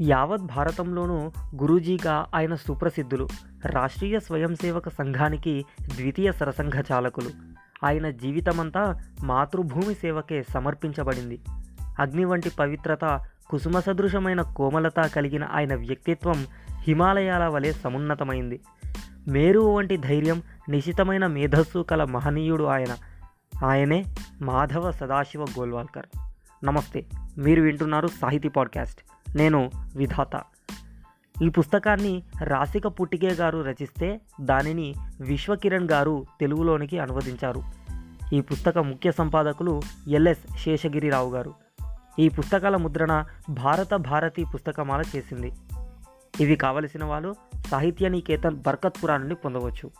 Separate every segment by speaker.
Speaker 1: యావత్ భారతంలోనూ గురూజీగా ఆయన సుప్రసిద్ధులు. రాష్ట్రీయ స్వయం సేవక సంఘానికి ద్వితీయ సరసంఘ చాలకులు. ఆయన జీవితమంతా మాతృభూమి సేవకే సమర్పించబడింది. అగ్ని వంటి పవిత్రత కుసుమ సదృశమైన కోమలత కలిగిన ఆయన వ్యక్తిత్వం హిమాలయాల వలె సమున్నతమైంది. మేరువు వంటి ధైర్యం నిశితమైన మేధస్సు కల మహనీయుడు ఆయన. ఆయనే మాధవ సదాశివ గోల్వాల్కర్. నమస్తే మీరు వింటున్నారు సాహితీ పాడ్కాస్ట్. నేను విధాత. ఈ పుస్తకాన్ని రాసిక పుట్టికే గారు రచిస్తే దానిని విశ్వకిరణ్ గారు తెలుగులోనికి అనువదించారు. ఈ పుస్తక ముఖ్య సంపాదకులు ఎల్ఎస్ శేషగిరిరావు గారు. ఈ పుస్తకాల ముద్రణ భారత భారతి పుస్తకమాల చేసింది. ఇవి కావలసిన వాళ్ళు సాహిత్య నికేతన్ బర్కత్పురా నుండి పొందవచ్చు.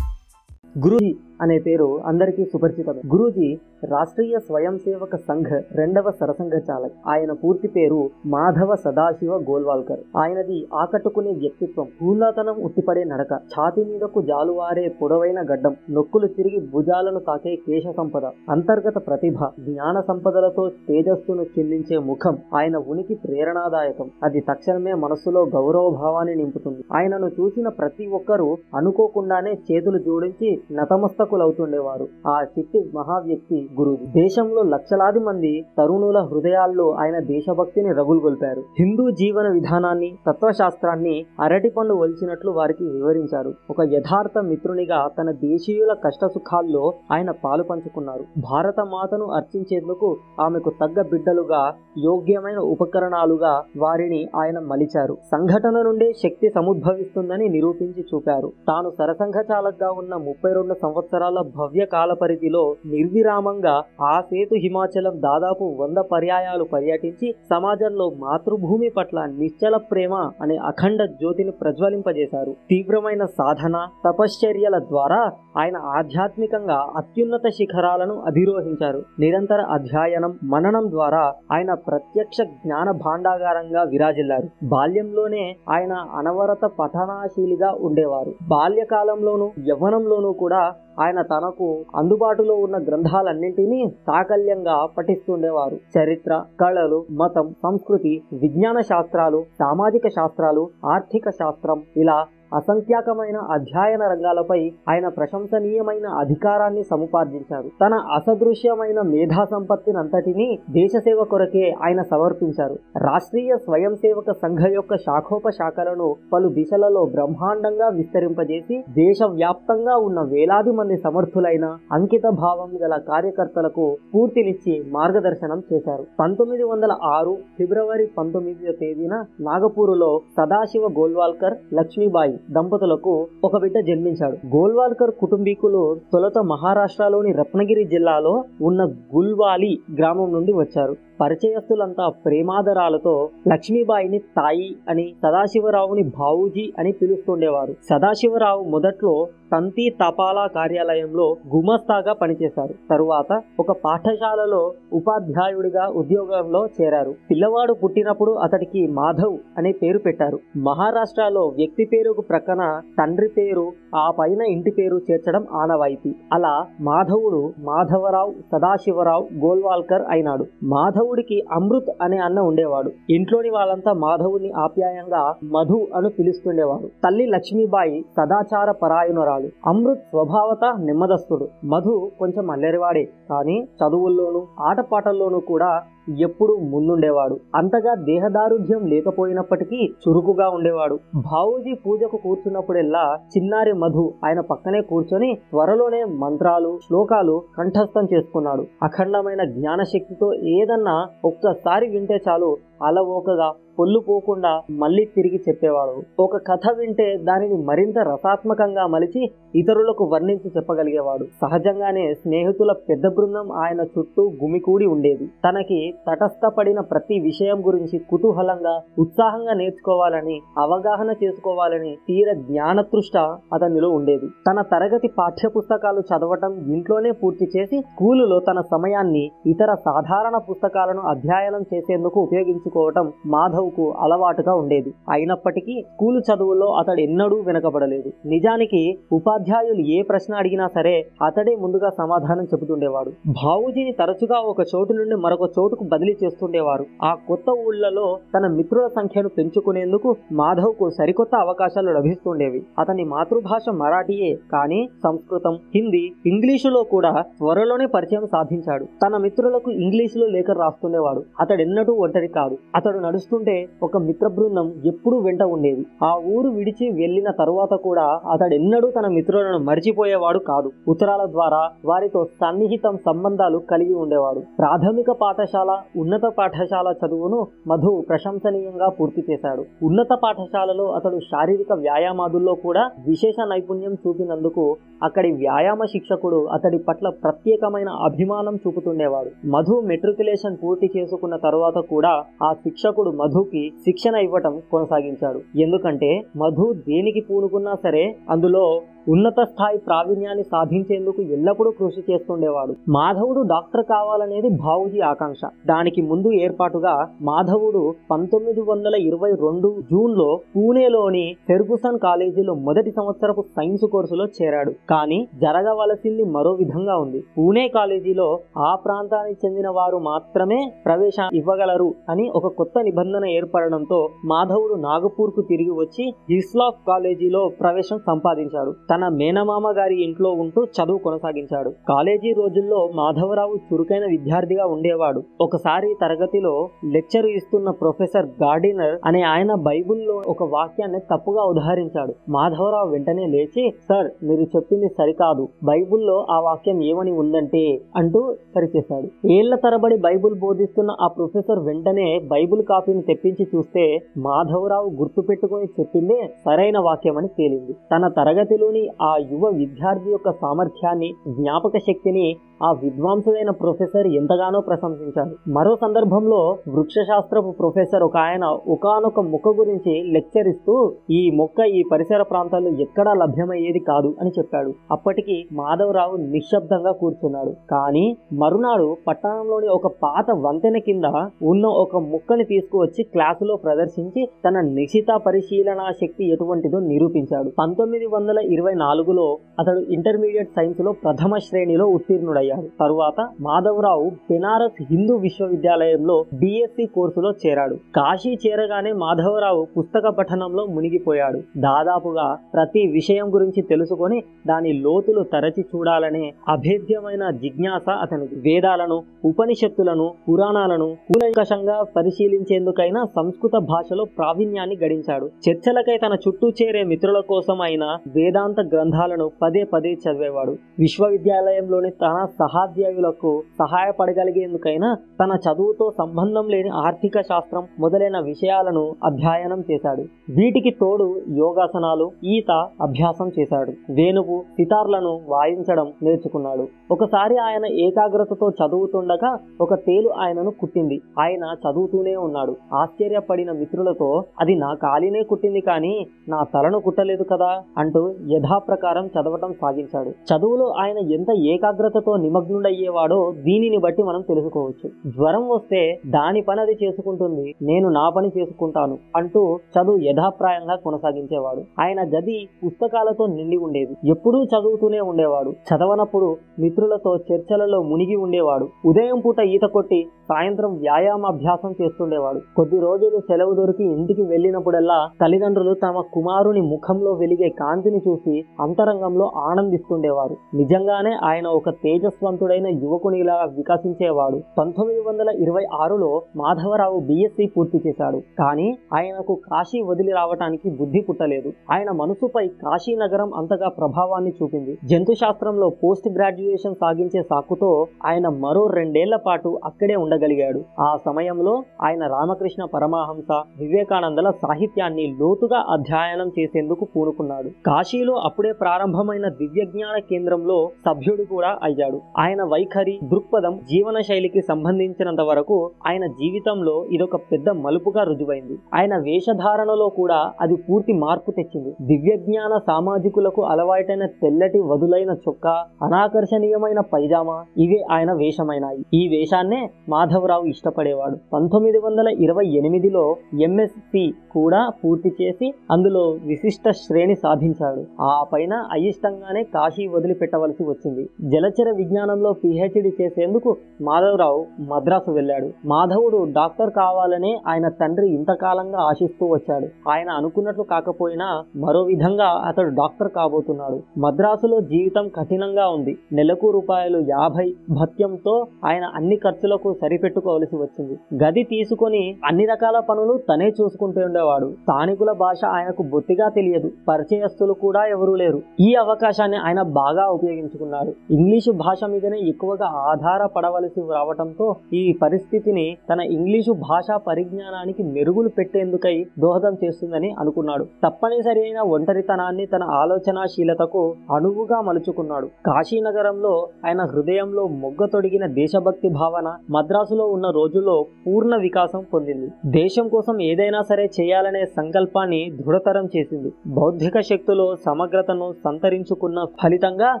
Speaker 1: గురూజీ అనే పేరు అందరికీ సుపరిచితం గురూజీ రాష్ట్రీయ స్వయం సేవక సంఘ్ రెండవ సరసంఘ చాలక్ ఆయన పూర్తి పేరు మాధవ సదాశివ గోల్వాల్కర్. ఆయనది ఆకట్టుకునే వ్యక్తిత్వం హూలాతనం ఉట్టిపడే నడక ఛాతి మీదకు జాలువారే పొడవైన గడ్డం నొక్కులు తిరిగి భుజాలను తాకే కేశ సంపద అంతర్గత ప్రతిభ జ్ఞాన సంపదలతో తేజస్సును చెందించే ముఖం ఆయన ఉనికి ప్రేరణాదాయకం. అది తక్షణమే మనస్సులో గౌరవ భావాన్ని నింపుతుంది. ఆయనను చూసిన ప్రతి ఒక్కరూ అనుకోకుండానే చేతులు జోడించి నతమస్తకులవుతుండేవారు. ఆ చిట్టి మహావ్యక్తి గురు. దేశంలో లక్షలాది మంది తరుణుల హృదయాల్లో ఆయన దేశభక్తిని రగులుగొల్పారు. హిందూ జీవన విధానాన్ని తత్వశాస్త్రాన్ని అరటి పండు వలిచినట్లు వారికి వివరించారు. ఒక యథార్థ మిత్రునిగా తన దేశీయుల కష్టసుఖాల్లో ఆయన పాలు పంచుకున్నారు. భారత మాతను అర్చించేందుకు ఆమెకు తగ్గ బిడ్డలుగా యోగ్యమైన ఉపకరణాలుగా వారిని ఆయన మలిచారు. సంఘటన నుండే శక్తి సముద్భవిస్తుందని నిరూపించి చూపారు. తాను సరసంఘచాలకగా ఉన్న ముప్పై రెండు సంవత్సరాల భవ్య కాల పరిధిలో నిర్విరామంగా ఆ సేతు హిమాచలం దాదాపు వంద పర్యాయాలు పర్యటించి సమాజంలో మాతృభూమి పట్ల నిశ్చల ప్రేమ అనే అఖండ జ్యోతిని ప్రజ్వలింపజేశారు. తీవ్రమైన సాధన తపశ్చర్యల ద్వారా ఆయన ఆధ్యాత్మికంగా అత్యున్నత శిఖరాలను అధిరోహించారు. నిరంతర అధ్యయనం మననం ద్వారా ఆయన ప్రత్యక్ష జ్ఞాన భాండాగారంగా విరాజిల్లారు. బాల్యంలోనే ఆయన అనవరత పఠనాశీలిగా ఉండేవారు. బాల్యకాలంలోనూ యవ్వనంలోనూ కూడా ఆయన తనకు అందుబాటులో ఉన్న గ్రంథాలన్నింటినీ సాకల్యంగా పఠిస్తుండేవారు. చరిత్ర కళలు మతం సంస్కృతి విజ్ఞాన శాస్త్రాలు సామాజిక శాస్త్రాలు ఆర్థిక శాస్త్రం ఇలా అసంఖ్యాకమైన అధ్యయన రంగాలపై ఆయన ప్రశంసనీయమైన అధికారాన్ని సముపార్జించారు. తన అసదృశ్యమైన మేధా సంపత్తినంతటినీ దేశ సేవ కొరకే ఆయన సమర్పించారు. రాష్ట్రీయ స్వయం సేవక సంఘ యొక్క శాఖోపశాఖలను పలు దిశలలో బ్రహ్మాండంగా విస్తరింపజేసి దేశవ్యాప్తంగా ఉన్న వేలాది మంది సమర్థులైన అంకిత భావం గల కార్యకర్తలకు స్ఫూర్తినిచ్చి మార్గదర్శనం చేశారు. పంతొమ్మిది వందల ఆరు ఫిబ్రవరి పంతొమ్మిదవ తేదీన నాగపూరులో సదాశివ గోల్వాల్కర్ లక్ష్మీబాయి దంపతులకు ఒక బిడ్డ జన్మించాడు. గోల్వాల్కర్ కుటుంబీకులు తొలుత మహారాష్ట్రలోని రత్నగిరి జిల్లాలో ఉన్న గుల్వాలి గ్రామం నుండి వచ్చారు. పరిచయస్తులంతా ప్రేమాదరాలతో లక్ష్మీబాయిని తాయి అని సదాశివరావుని బావుజీ అని పిలుస్తుండేవారు. సదాశివరావు మొదట్లో తంతి తపాలా కార్యాలయంలో గుమస్తాగా పనిచేశారు. తరువాత ఒక పాఠశాలలో ఉపాధ్యాయుడిగా ఉద్యోగంలో చేరారు. పిల్లవాడు పుట్టినప్పుడు అతడికి మాధవ్ అనే పేరు పెట్టారు. మహారాష్ట్రలో వ్యక్తి పేరుకు ప్రక్కన తండ్రి పేరు ఆ పైన ఇంటి పేరు చేర్చడం ఆనవాయితీ. అలా మాధవుడు మాధవరావు సదాశివరావు గోల్వాల్కర్ అయినాడు. మాధవ్ మాధవుడికి అమృత్ అనే అన్న ఉండేవాడు. ఇంట్లోని వాళ్ళంతా మాధవుని ఆప్యాయంగా మధు అని పిలుస్తుండేవాడు తల్లి లక్ష్మీబాయి సదాచార పరాయణురాలు. అమృత్ స్వభావత నిమ్మదస్తుడు. మధు కొంచెం అల్లరివాడే. కానీ చదువుల్లోనూ ఆటపాటల్లోనూ కూడా ఎప్పుడు ముందుండేవాడు. అంతగా దేహదారుఢ్యం లేకపోయినప్పటికీ చురుకుగా ఉండేవాడు. భావుజీ పూజకు కూర్చున్నప్పుడెల్లా చిన్నారి మధు ఆయన పక్కనే కూర్చొని త్వరలోనే మంత్రాలు శ్లోకాలు కంఠస్థం చేసుకున్నాడు. అఖండమైన జ్ఞానశక్తితో ఏదన్నా ఒక్కసారి వింటే చాలు. అలవోకగా పొల్లు పోకుండా మళ్ళీ తిరిగి చెప్పేవాడు. ఒక కథ వింటే దానిని మరింత రసాత్మకంగా మలిచి ఇతరులకు వర్ణించి చెప్పగలిగేవాడు. సహజంగానే స్నేహితుల పెద్ద బృందం ఆయన చుట్టూ గుమికూడి ఉండేది. తనకి తటస్థపడిన ప్రతి విషయం గురించి కుతూహలంగా ఉత్సాహంగా నేర్చుకోవాలని అవగాహన చేసుకోవాలని తీర జ్ఞానతృష్ట అతనిలో ఉండేది. తన తరగతి పాఠ్య పుస్తకాలు చదవటం ఇంట్లోనే పూర్తి చేసి స్కూలులో తన సమయాన్ని ఇతర సాధారణ పుస్తకాలను అధ్యయనం చేసేందుకు ఉపయోగించు నేర్చుకోవటం మాధవ్కు అలవాటుగా ఉండేది. అయినప్పటికీ స్కూలు చదువుల్లో అతడు ఎన్నడూ వెనకబడలేదు. నిజానికి ఉపాధ్యాయులు ఏ ప్రశ్న అడిగినా సరే అతడే ముందుగా సమాధానం చెబుతుండేవాడు. భావుజీని తరచుగా ఒక చోటు నుండి మరొక చోటుకు బదిలీ చేస్తుండేవారు. ఆ కొత్త ఊళ్ళలో తన మిత్రుల సంఖ్యను పెంచుకునేందుకు మాధవ్కు సరికొత్త అవకాశాలు లభిస్తుండేవి. అతని మాతృభాష మరాఠీయే కానీ సంస్కృతం హిందీ ఇంగ్లీషులో కూడా త్వరలోనే పరిచయం సాధించాడు. తన మిత్రులకు ఇంగ్లీషులో లేఖ రాస్తుండేవాడు. అతడెన్నడూ ఒంటరి కాదు అతడు నడుస్తుంటే ఒక మిత్ర బృందం ఎప్పుడూ వెంట ఉండేది. ఆ ఊరు విడిచి వెళ్ళిన తరువాత కూడా అతడెన్నడూ తన మిత్రులను మర్చిపోయేవాడు కాదు. ఉత్తరాల ద్వారా వారితో సన్నిహితం సంబంధాలు కలిగి ఉండేవాడు. ప్రాథమిక పాఠశాల ఉన్నత పాఠశాల చదువును మధు ప్రశంసనీయంగా పూర్తి చేశాడు. ఉన్నత పాఠశాలలో అతడు శారీరక వ్యాయామాదుల్లో కూడా విశేష నైపుణ్యం చూపినందుకు అక్కడి వ్యాయామ శిక్షకుడు అతడి పట్ల ప్రత్యేకమైన అభిమానం చూపుతుండేవాడు. మధు మెట్రికులేషన్ పూర్తి చేసుకున్న తరువాత కూడా ఆ ఆ శిక్షకుడు మధుకి శిక్షణ ఇవ్వటం కొనసాగించాడు. ఎందుకంటే మధు దేనికి పూనుకున్నా సరే అందులో ఉన్నత స్థాయి ప్రావీణ్యాన్ని సాధించేందుకు ఎల్లప్పుడూ కృషి చేస్తుండేవాడు. మాధవుడు డాక్టర్ కావాలనేది భావుజీ ఆకాంక్ష. దానికి ముందు ఏర్పాటుగా మాధవుడు పంతొమ్మిది వందల ఇరవై రెండు జూన్లో పూణేలోని ఫెర్గుసన్ కాలేజీలో మొదటి సంవత్సరపు సైన్స్ కోర్సులో చేరాడు. కానీ జరగవలసింది మరో విధంగా ఉంది. పూణే కాలేజీలో ఆ ప్రాంతానికి చెందిన వారు మాత్రమే ప్రవేశ ఇవ్వగలరు అని ఒక కొత్త నిబంధన ఏర్పడడంతో మాధవుడు నాగపూర్కు తిరిగి వచ్చి హిస్లాఫ్ కాలేజీలో ప్రవేశం సంపాదించాడు. తన మేనమామ గారి ఇంట్లో ఉంటూ చదువు కొనసాగించాడు. కాలేజీ రోజుల్లో మాధవరావు చురుకైన విద్యార్థిగా ఉండేవాడు. ఒకసారి తరగతిలో లెక్చర్ ఇస్తున్న ప్రొఫెసర్ గార్డినర్ అనే ఆయన బైబిల్లో ఒక వాక్యాన్ని తప్పుగా ఉదహరించాడు. మాధవరావు వెంటనే లేచి సార్ మీరు చెప్పింది సరికాదు. బైబిల్లో ఆ వాక్యం ఏమని ఉందంటే అంటూ సరిచేశాడు. ఏళ్ళ తరబడి బైబిల్ బోధిస్తున్న ఆ ప్రొఫెసర్ వెంటనే బైబిల్ కాపీని తెప్పించి చూస్తే మాధవరావు గుర్తు పెట్టుకుని చెప్పిందే సరైన వాక్యమని తేలింది. తన తరగతిలోని ఆ యువ విద్యార్థి యొక్క సామర్థ్యాన్ని జ్ఞాపక శక్తిని ఆ విద్వాంసుడైన ప్రొఫెసర్ ఎంతగానో ప్రశంసించాడు మరో సందర్భంలో వృక్షశాస్త్రపు ప్రొఫెసర్ ఒక ఆయన ఒకానొక మొక్క గురించి లెక్చర్ ఇస్తూ ఈ మొక్క ఈ పరిసర ప్రాంతాల్లో ఎక్కడా లభ్యమయ్యేది కాదు అని చెప్పాడు. అప్పటికి మాధవరావు నిశ్శబ్దంగా కూర్చున్నాడు. కానీ మరునాడు పట్టణంలోని ఒక పాత వంతెన కింద ఉన్న ఒక మొక్కని తీసుకువచ్చి క్లాసులో ప్రదర్శించి తన నిశిత పరిశీలన శక్తి ఎటువంటిదో నిరూపించాడు. పంతొమ్మిది వందల ఇరవై నాలుగులో అతడు ఇంటర్మీడియట్ సైన్స్లో ప్రథమ శ్రేణిలో ఉత్తీర్ణుడయ్యాడు. తరువాత మాధవరావు బెనారస్ హిందూ విశ్వవిద్యాలయంలో బిఎస్సి కోర్సులో చేరాడు. కాశీ చేరగానే మాధవరావు పుస్తక పఠనంలో మునిగిపోయాడు. దాదాపుగా ప్రతి విషయం గురించి తెలుసుకొని దాని లోతులు తరచి చూడాలనే అభేద్యమైన జిజ్ఞాస అతనికి. వేదాలను ఉపనిషత్తులను పురాణాలను కూలంకషంగా పరిశీలించేందుకైనా సంస్కృత భాషలో ప్రావీణ్యాన్ని గడించాడు. చర్చలకై తన చుట్టూ చేరే మిత్రుల కోసం అయిన వేదాంత గ్రంథాలను పదే పదే చదివేవాడు. విశ్వవిద్యాలయంలోని తన సహాధ్యాయులకు సహాయపడగలిగేందుకైనా తన చదువుతో సంబంధం లేని ఆర్థిక శాస్త్రం మొదలైన విషయాలను అధ్యయనం చేశాడు. వీటికి తోడు యోగాసనాలు ఈత అభ్యాసం చేశాడు. వేణువు సితార్లను వాయించడం నేర్చుకున్నాడు. ఒకసారి ఆయన ఏకాగ్రతతో చదువుతుండగా ఒక తేలు ఆయనను కుట్టింది. ఆయన చదువుతూనే ఉన్నాడు. ఆశ్చర్యపడిన మిత్రులతో అది నా కాలినే కుట్టింది కానీ నా తలను కుట్టలేదు కదా అంటూ యథాప్రకారం చదవటం సాగించాడు. చదువులో ఆయన ఎంత ఏకాగ్రతతో నిమగ్నుడయ్యేవాడో దీనిని బట్టి మనం తెలుసుకోవచ్చు. జ్వరం వస్తే దాని పని అది చేసుకుంటుంది నేను నా పని చేసుకుంటాను అంటూ చదువు యథాప్రాయంగా కొనసాగించేవాడు. ఆయన గది పుస్తకాలతో నిండి ఉండేది ఎప్పుడూ చదువుతూనే ఉండేవాడు. చదవనప్పుడు మిత్రులతో చర్చలలో మునిగి ఉండేవాడు. ఉదయం పూట ఈత కొట్టి సాయంత్రం వ్యాయామాభ్యాసం చేస్తుండేవాడు. కొద్ది రోజులు సెలవు దొరికి ఇంటికి వెళ్ళినప్పుడల్లా తల్లిదండ్రులు తమ కుమారుని ముఖంలో వెలిగే కాంతిని చూసి అంతరంగంలో ఆనందిస్తుండేవారు. నిజంగానే ఆయన ఒక తేజస్వంతుడైన యువకునిలా వికసించేవాడు. పంతొమ్మిది వందల ఇరవై ఆరులో మాధవరావు బిఎస్సి పూర్తి చేశాడు. కానీ ఆయనకు కాశీ వదిలి రావటానికి బుద్ధి పుట్టలేదు. ఆయన మనసుపై కాశీ నగరం అంతగా ప్రభావాన్ని చూపింది. జంతు శాస్త్రంలో పోస్ట్ గ్రాడ్యుయేషన్ సాగించే సాకుతో ఆయన మరో రెండేళ్ళ పాటు అక్కడే ఉండగలిగాడు. ఆ సమయంలో ఆయన రామకృష్ణ పరమహంస వివేకానందల సాహిత్యాన్ని లోతుగా అధ్యయనం చేసేందుకు పూనుకున్నాడు. కాశీలో అప్పుడే ప్రారంభమైన దివ్యజ్ఞాన కేంద్రంలో సభ్యుడు కూడా అయ్యాడు. ఆయన వైఖరి దృక్పథం జీవన శైలికి సంబంధించినంత వరకు ఆయన జీవితంలో ఇదొక పెద్ద మలుపుగా రుజువైంది. ఆయన వేషధారణలో కూడా అది పూర్తి మార్పు తెచ్చింది. దివ్యజ్ఞాన సామాజికులకు అలవాటైన తెల్లటి వదులైన చొక్కా అనాకర్షణీయమైన పైజామా ఇవే ఆయన వేషమైనాయి. ఈ వేషాన్నే మాధవరావు ఇష్టపడేవాడు. పంతొమ్మిది వందల ఇరవై ఎనిమిదిలో ఎంఎస్సి కూడా పూర్తి చేసి అందులో విశిష్ట శ్రేణి సాధించాడు. ఆ పైన అయిష్టంగానే కాశీ వదిలిపెట్టవలసి వచ్చింది. జలచర విజ్ఞానంలో పిహెచ్డి చేసేందుకు మాధవరావు మద్రాసు వెళ్ళాడు. మాధవుడు డాక్టర్ కావాలనే ఆయన తండ్రి ఇంతకాలంగా ఆశిస్తూ వచ్చాడు. ఆయన అనుకున్నట్లు కాకపోయినా మరో విధంగా అతడు డాక్టర్ కాబోతున్నాడు. మద్రాసులో జీవితం కఠినంగా ఉంది. నెలకు రూపాయలు యాభై భత్యంతో ఆయన అన్ని ఖర్చులకు సరిపెట్టుకోవలసి వచ్చింది. గది తీసుకొని అన్ని రకాల పనులు తనే చూసుకుంటూ ఉండేవాడు. స్థానికుల భాష ఆయనకు బొత్తిగా తెలియదు. పరిచయస్తులు కూడా ఎవరూ లేరు. ఈ అవకాశాన్ని ఆయన బాగా ఉపయోగించుకున్నాడు. ఇంగ్లీషు భాష మీదనే ఎక్కువగా ఆధారపడవలసి రావటంతో ఈ పరిస్థితిని తన ఇంగ్లీషు భాషా పరిజ్ఞానానికి మెరుగులు పెట్టేందుకై దోహదం చేస్తుందని అనుకున్నాడు. తప్పనిసరి అయిన ఒంటరితనాన్ని తన ఆలోచనాశీలతకు అణువుగా మలుచుకున్నాడు. కాశీనగరంలో ఆయన హృదయంలో మొగ్గ తొడిగిన దేశభక్తి భావన మద్రాసులో ఉన్న రోజుల్లో పూర్ణ వికాసం పొందింది. దేశం కోసం ఏదైనా సరే చేయాలనే సంకల్పాన్ని దృఢతరం చేసింది. బౌద్ధిక శక్తులో సమగ్రతను సంతరించుకున్న ఫలితంగా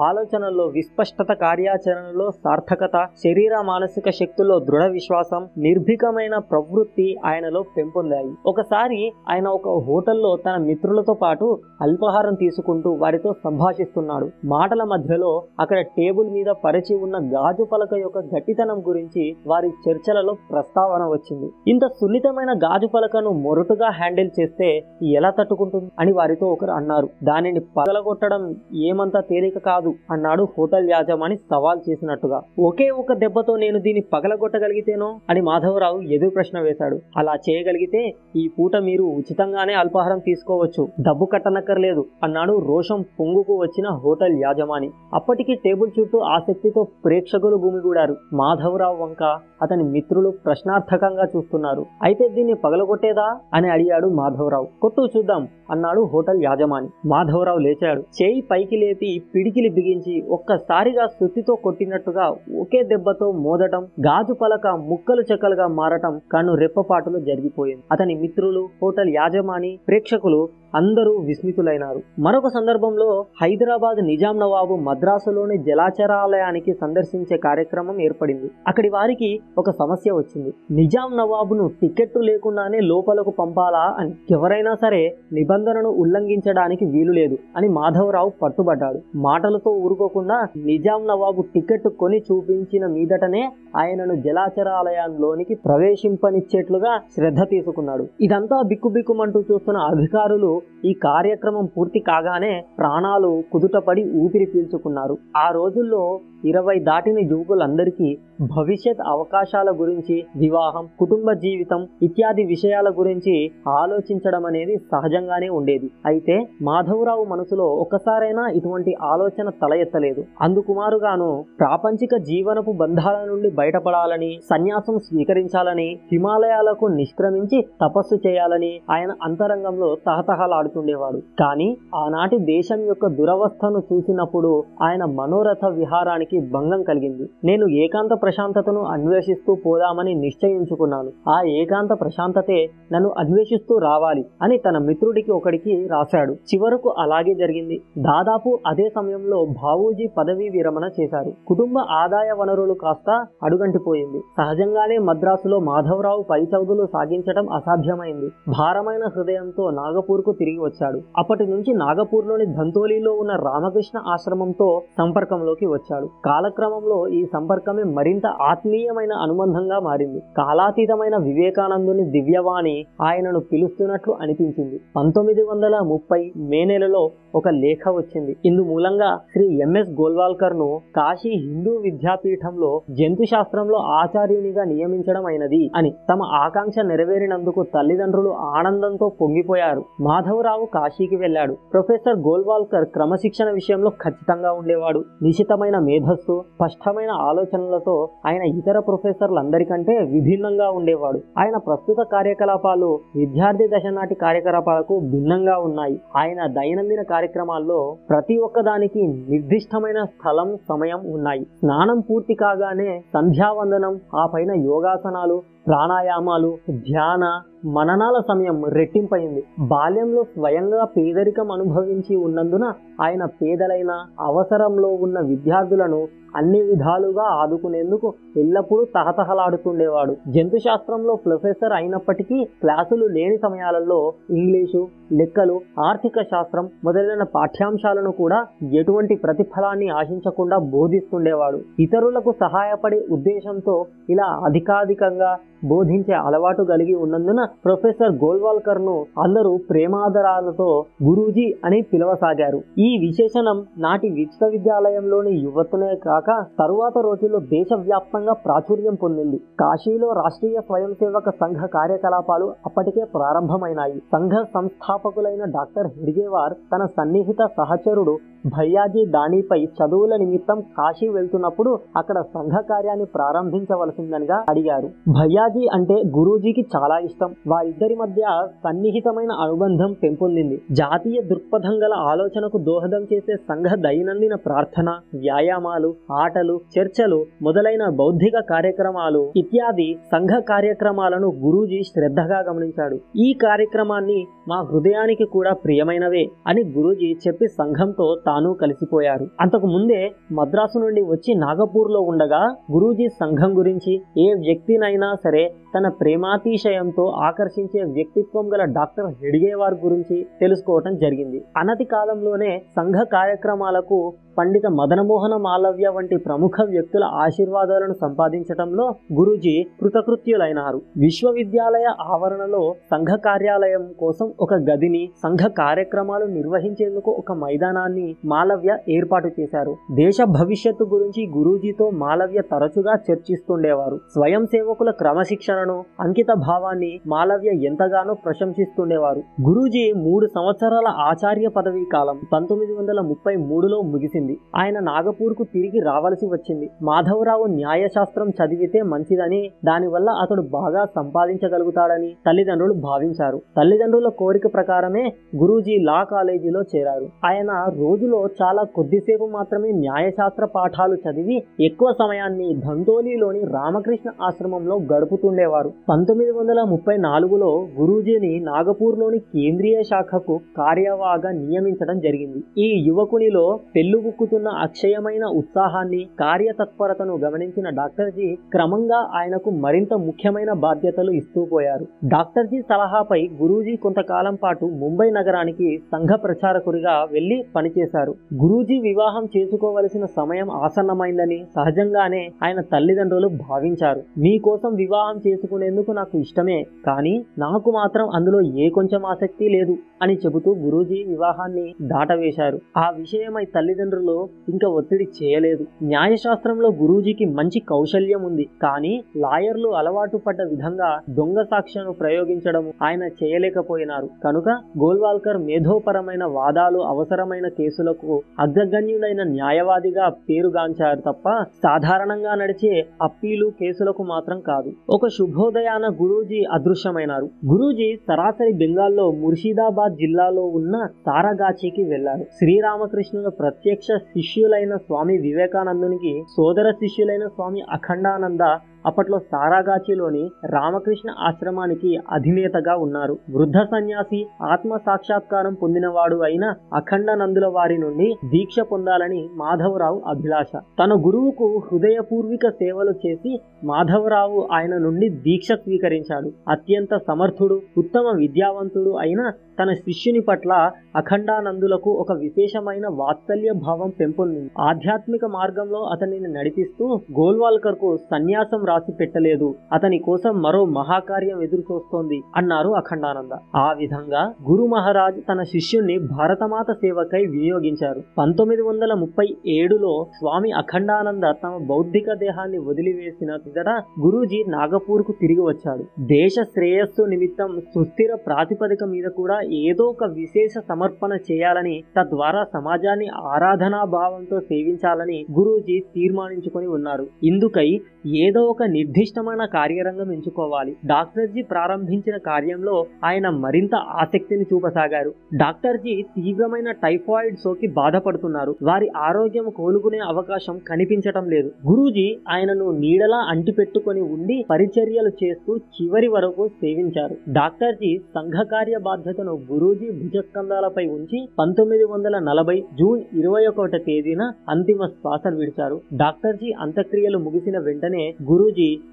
Speaker 1: ఆలోచనల్లో విస్పష్టత కార్యాచరణలో సార్థకత శరీర మానసిక శక్తుల్లో దృఢ విశ్వాసం నిర్భీకమైన ప్రవృత్తి ఆయనలో పెంపొందాయి. ఒకసారి ఆయన ఒక హోటల్లో తన మిత్రులతో పాటు అల్పాహారం తీసుకుంటూ వారితో సంభాషిస్తున్నాడు. మాటల మధ్యలో అక్కడ టేబుల్ మీద పరిచి ఉన్న గాజు పలక యొక్క గట్టితనం గురించి వారి చర్చలలో ప్రస్తావన వచ్చింది. ఇంత సున్నితమైన గాజు పలకను మొరటుగా హ్యాండిల్ చేస్తే ఎలా తట్టుకుంటుంది? అని వారితో ఒకరు అన్నారు. దానిని పగలగొట్టడం ఏమంత తేలిక కాదు అన్నాడు హోటల్ యాజమాని సవాల్ చేసినట్టుగా ఒకే ఒక దెబ్బతో నేను దీన్ని పగలగొట్టగలిగితేనో? అని మాధవరావు ఎదురు ప్రశ్న వేశాడు. అలా చేయగలిగితే ఈ పూట మీరు ఉచితంగానే అల్పాహారం తీసుకోవచ్చు. డబ్బు కట్టనక్కర్లేదు అన్నాడు రోషం పొంగుకు వచ్చిన హోటల్ యాజమాని. అప్పటికి టేబుల్ చుట్టూ ఆసక్తితో ప్రేక్షకులు గుమిగూడారు మాధవరావు వంక అతని మిత్రులు ప్రశ్నార్థకంగా చూస్తున్నారు. అయితే దీన్ని పగలగొట్టేదా? అని అడిగాడు మాధవరావు. కొట్టు చూద్దాం అన్నాడు హోటల్ యాజమాని. మాధవరావు లేచాడు. చేయి పైకి లేపి పిడికిలి బిగించి ఒక్కసారిగా సుత్తితో కొట్టినట్టుగా ఒకే దెబ్బతో మోదటం గాజు పలక ముక్కలు చెక్కలుగా మారటం కన్ను రెప్పపాటులో జరిగిపోయింది. అతని మిత్రులు హోటల్ యాజమాని ప్రేక్షకులు అందరూ విస్మితులైనారు. మరొక సందర్భంలో హైదరాబాద్ నిజాం నవాబు మద్రాసులోని జలాచరాలయానికి సందర్శించే కార్యక్రమం ఏర్పడింది. అక్కడి వారికి ఒక సమస్య వచ్చింది. నిజాం నవాబును టికెట్టు లేకుండానే లోపలకు పంపాలా అని. ఎవరైనా సరే నిబంధనను ఉల్లంఘించడానికి వీలు లేదు అని మాధవరావు పట్టుబడ్డాడు. మాటలతో ఊరుకోకుండా నిజాం నవాబు టికెట్ కొని చూపించిన మీదటనే ఆయనను జలాచరాలయంలోనికి ప్రవేశింపనిచ్చేట్లుగా శ్రద్ధ తీసుకున్నాడు. ఇదంతా బిక్కుబిక్కుమంటూ చూస్తున్న అధికారులు ఈ కార్యక్రమం పూర్తి కాగానే ప్రాణాలు కుదుటపడి ఊపిరి పీల్చుకున్నారు. ఆ రోజుల్లో ఇరవై దాటిన యువకులందరికీ భవిష్యత్ అవకాశాల గురించి వివాహం కుటుంబ జీవితం ఇత్యాది విషయాల గురించి ఆలోచించడం అనేది సహజంగానే ఉండేది. అయితే మాధవరావు మనసులో ఒక్కసారైనా ఇటువంటి ఆలోచన తల ఎత్తలేదు అందుకుమారుగాను ప్రాపంచిక జీవనపు బంధాల నుండి బయటపడాలని సన్యాసం స్వీకరించాలని హిమాలయాలకు నిష్క్రమించి తపస్సు చేయాలని ఆయన అంతరంగంలో తహతహలాడుతుండేవాడు. కానీ ఆనాటి దేశం యొక్క దురవస్థను చూసినప్పుడు ఆయన మనోరథ విహారానికి భంగం కలిగింది. నేను ఏకాంత ప్రశాంతతను అన్వేషిస్తూ పోదామని నిశ్చయించుకున్నాను. ఆ ఏకాంత ప్రశాంతతే నన్ను అన్వేషిస్తూ రావాలి అని తన మిత్రుడికి ఒకడికి రాశాడు. చివరకు అలాగే జరిగింది. దాదాపు అదే సమయంలో బావూజీ పదవీ విరమణ చేశారు. కుటుంబ ఆదాయ వనరులు కాస్త అడుగంటిపోయింది. సహజంగానే మద్రాసులో మాధవరావు పై చదువులు సాగించడం అసాధ్యమైంది. భారమైన హృదయంతో నాగపూర్కు తిరిగి వచ్చాడు. అప్పటి నుంచి నాగపూర్లోని ధంతోలీలో ఉన్న రామకృష్ణ ఆశ్రమంతో సంపర్కంలోకి వచ్చాడు. కాలక్రమంలో ఈ సంపర్కమే మరింత ఆత్మీయమైన అనుబంధంగా మారింది. కాలాతీతమైన వివేకానందుని దివ్యవాణి ఆయనను పిలుస్తున్నట్లు అనిపించింది. పంతొమ్మిది వందల ముప్పై మే నెలలో ఒక లేఖ వచ్చింది. ఇందు మూలంగా శ్రీ ఎంఎస్ గోల్వాల్కర్ను కాశీ హిందూ విద్యాపీఠంలో జంతు శాస్త్రంలో ఆచార్యునిగా నియమించడం అయినది అని తమ ఆకాంక్ష నెరవేరినందుకు తల్లిదండ్రులు ఆనందంతో పొంగిపోయారు. మాధవరావు కాశీకి వెళ్ళాడు. ప్రొఫెసర్ గోల్వాల్కర్ క్రమశిక్షణ విషయంలో ఖచ్చితంగా ఉండేవాడు. నిశితమైన మేధ మేధస్సు స్పష్టమైన ఆలోచనలతో ఆయన ఇతర ప్రొఫెసర్లందరికంటే విభిన్నంగా ఉండేవాడు. ఆయన ప్రస్తుత కార్యకలాపాలు విద్యార్థి దశ నాటి కార్యకలాపాలకు భిన్నంగా ఉన్నాయి. ఆయన దైనందిన కార్యక్రమాల్లో ప్రతి ఒక్కదానికి నిర్దిష్టమైన స్థలం సమయం ఉన్నాయి. స్నానం పూర్తి కాగానే సంధ్యావందనం ఆ పైన యోగాసనాలు ప్రాణాయామాలు ధ్యాన మననాల సమయం రెట్టింపయింది. బాల్యంలో స్వయంగా పేదరికం అనుభవించి ఉన్నందున ఆయన పేదలైన అవసరంలో ఉన్న విద్యార్థులను అన్ని విధాలుగా ఆదుకునేందుకు ఎల్లప్పుడూ తహతహలాడుతుండేవాడు. జంతు శాస్త్రంలో ప్రొఫెసర్ అయినప్పటికీ క్లాసులు లేని సమయాలలో ఇంగ్లీషు లెక్కలు ఆర్థిక శాస్త్రం మొదలైన పాఠ్యాంశాలను కూడా ఎటువంటి ప్రతిఫలాన్ని ఆశించకుండా బోధిస్తుండేవాడు. ఇతరులకు సహాయపడే ఉద్దేశంతో ఇలా అధికాధికంగా బోధించే అలవాటు కలిగి ఉన్నందున ప్రొఫెసర్ గోల్వాల్కర్ను అందరూ ప్రేమాదరాలతో గురూజీ అని పిలవసాగారు. ఈ విశేషణం నాటి విశ్వవిద్యాలయంలోని యువతునే కాక తరువాత రోజుల్లో దేశవ్యాప్తంగా ప్రాచుర్యం పొందింది. కాశీలో రాష్ట్రీయ స్వయం సేవక సంఘ కార్యకలాపాలు అప్పటికే ప్రారంభమైనాయి. సంఘ సంస్థాపకులైన డాక్టర్ హెడ్గేవార్ తన సన్నిహిత సహచరుడు భయ్యాజీ దానిపై చదువుల నిమిత్తం కాశీ వెళ్తున్నప్పుడు అక్కడ సంఘ కార్యాన్ని ప్రారంభించవలసిందనిగా అడిగారు. భయ్యాజీ అంటే గురూజీకి చాలా ఇష్టం. వారిద్దరి మధ్య సన్నిహితమైన అనుబంధం పెంపొందింది. జాతీయ దృక్పథం గల ఆలోచనకు దోహదం చేసే సంఘ దైనందిన ప్రార్థన వ్యాయామాలు ఆటలు చర్చలు మొదలైన బౌద్ధిక కార్యక్రమాలు ఇత్యాది సంఘ కార్యక్రమాలను గురూజీ శ్రద్ధగా గమనించాడు. ఈ కార్యక్రమాన్ని మా హృదయానికి కూడా ప్రియమైనవే అని గురూజీ చెప్పి సంఘంతో తాను కలిసిపోయారు. అంతకు ముందే మద్రాసు నుండి వచ్చి నాగపూర్లో ఉండగా గురూజీ సంఘం గురించి ఏ వ్యక్తినైనా సరే తన ప్రేమాతిశయంతో ఆకర్షించే వ్యక్తిత్వం గల డాక్టర్ హెడిగేవార్ గురించి తెలుసుకోవటం జరిగింది. అనతి కాలంలోనే సంఘ కార్యక్రమాలకు పండిత మదనమోహన మాలవ్య వంటి ప్రముఖ వ్యక్తుల ఆశీర్వాదాలను సంపాదించటంలో గురూజీ కృతకృత్యులైనారు. విశ్వవిద్యాలయ ఆవరణలో సంఘ కార్యాలయం కోసం ఒక గదిని సంఘ కార్యక్రమాలు నిర్వహించేందుకు ఒక మైదానాన్ని మాలవ్య ఏర్పాటు చేశారు. దేశ భవిష్యత్తు గురించి గురూజీతో మాలవ్య తరచుగా చర్చిస్తుండేవారు. స్వయం సేవకుల క్రమశిక్షణ క్రమశిక్షణను అంకిత భావాన్ని మాలవ్య ఎంతగానో ప్రశంసిస్తుండేవారు. గురూజీ మూడు సంవత్సరాల ఆచార్య పదవీ కాలం పంతొమ్మిది వందల ముప్పై మూడులో ముగిసింది. ఆయన నాగపూర్కు తిరిగి రావలసి వచ్చింది. మాధవరావు న్యాయశాస్త్రం చదివితే మంచిదని దానివల్ల అతడు బాగా సంపాదించగలుగుతాడని తల్లిదండ్రులు భావించారు. తల్లిదండ్రుల కోరిక ప్రకారమే గురూజీ లా కాలేజీలో చేరారు. ఆయన రోజులో చాలా కొద్దిసేపు మాత్రమే న్యాయశాస్త్ర పాఠాలు చదివి ఎక్కువ సమయాన్ని ధంతోలీలోని రామకృష్ణ ఆశ్రమంలో గడుపుతుండేవారు. పంతొమ్మిది వందల ముప్పై నాలుగులో గురూజీని నాగపూర్లోని కేంద్రీయ శాఖకు కార్యవాగా నియమించడం జరిగింది. ఈ యువకునిలో పెళ్ళుబుక్కుతున్న అక్షయమైన ఉత్సాహాన్ని కార్యతత్పరతను గమనించిన డాక్టర్జీ క్రమంగా ఆయనకు మరింత ముఖ్యమైన బాధ్యతలు ఇస్తూ పోయారు. డాక్టర్జీ సలహాపై గురూజీ కొంతకాలం పాటు ముంబై నగరానికి సంఘ ప్రచారకుడిగా వెళ్ళి పనిచేశారు. గురూజీ వివాహం చేసుకోవలసిన సమయం ఆసన్నమైందని సహజంగానే ఆయన తల్లిదండ్రులు భావించారు. మీకోసం వివాహం చేసుకునేందుకు నాకు ఇష్టమే? కానీ నాకు మాత్రం అందులో ఏ కొంచెం ఆసక్తి లేదు అని చెబుతూ గురూజీ వివాహాన్ని దాటవేశారు. ఆ విషయమై తల్లిదండ్రులు ఇంకా ఒత్తిడి చేయలేదు. న్యాయశాస్త్రంలో గురూజీకి మంచి కౌశల్యం ఉంది. కానీ లాయర్లు అలవాటు పడ్డ విధంగా దొంగ సాక్షిను ప్రయోగించడం ఆయన చేయలేకపోయినారు. కనుక గోల్వాల్కర్ మేధోపరమైన వాదాలు అవసరమైన కేసులకు అగ్రగణ్యుడైన న్యాయవాదిగా పేరుగాంచారు తప్ప సాధారణంగా నడిచే అప్పీలు కేసులకు మాత్రం కాదు. ఒక శుభోదయాన గురూజీ అదృశ్యమైనారు. గురూజీ సరాసరి బెంగాల్లో ముర్షిదాబాద్ జిల్లాలో ఉన్న తారగాచికి వెళ్ళారు శ్రీరామకృష్ణుల ప్రత్యక్ష శిష్యులైన స్వామి వివేకానందునికి సోదర శిష్యులైన స్వామి అఖండానంద అప్పట్లో సారాగాచిలోని రామకృష్ణ ఆశ్రమానికి అధినేతగా ఉన్నారు. వృద్ధ సన్యాసి ఆత్మ సాక్షాత్కారం పొందినవాడు అయిన అఖండనందుల వారి నుండి దీక్ష పొందాలని మాధవరావు అభిలాష. తన గురువుకు హృదయపూర్విక సేవలు చేసి మాధవరావు ఆయన నుండి దీక్ష స్వీకరించాడు. అత్యంత సమర్థుడు ఉత్తమ విద్యావంతుడు అయిన తన శిష్యుని పట్ల అఖండానందులకు ఒక విశేషమైన వాత్సల్య భావం పెంపొందింది. ఆధ్యాత్మిక మార్గంలో అతనిని నడిపిస్తూ గోల్వాల్కర్కు సన్యాసం రాసి పెట్టలేదు. అతని కోసం మరో మహాకార్యం ఎదురుచూస్తోంది అన్నారు అఖండానంద. ఆ విధంగా గురు మహారాజ్ తన శిష్యుణ్ణి భారతమాత సేవకై వినియోగించారు. పంతొమ్మిది వందల ముప్పై ఏడులో స్వామి అఖండానంద తమ బౌద్ధిక దేహాన్ని వదిలివేసిన పిదట గురూజీ నాగపూర్కు తిరిగి వచ్చాడు. దేశ శ్రేయస్సు నిమిత్తం సుస్థిర ప్రాతిపదిక మీద కూడా ఏదో ఒక విశేష సమర్పణ చేయాలని తద్వారా సమాజాన్ని ఆరాధనా భావంతో సేవించాలని గురూజీ తీర్మానించుకొని ఉన్నారు. ఇందుకై ఏదో ఒక నిర్దిష్టమైన కార్యరంగం ఎంచుకోవాలి. డాక్టర్జీ ప్రారంభించిన కార్యంలో ఆయన మరింత ఆసక్తిని చూపసాగారు. డాక్టర్జీ తీవ్రమైన టైఫాయిడ్ సోకి బాధపడుతున్నారు. వారి ఆరోగ్యం కోలుకునే అవకాశం కనిపించటం లేదు. గురూజీ ఆయనను నీడలా అంటిపెట్టుకొని ఉండి పరిచర్యలు చేస్తూ చివరి వరకు సేవించారు. డాక్టర్జీ సంఘ కార్య బాధ్యతను గురూజీ భుజస్కంధాలపై ఉంచి పంతొమ్మిది వందల నలభై జూన్ ఇరవై ఒకటి తేదీన అంతిమ శ్వాస విడిచారు. డాక్టర్జీ అంత్యక్రియలు ముగిసిన వెంటనే గురూజీ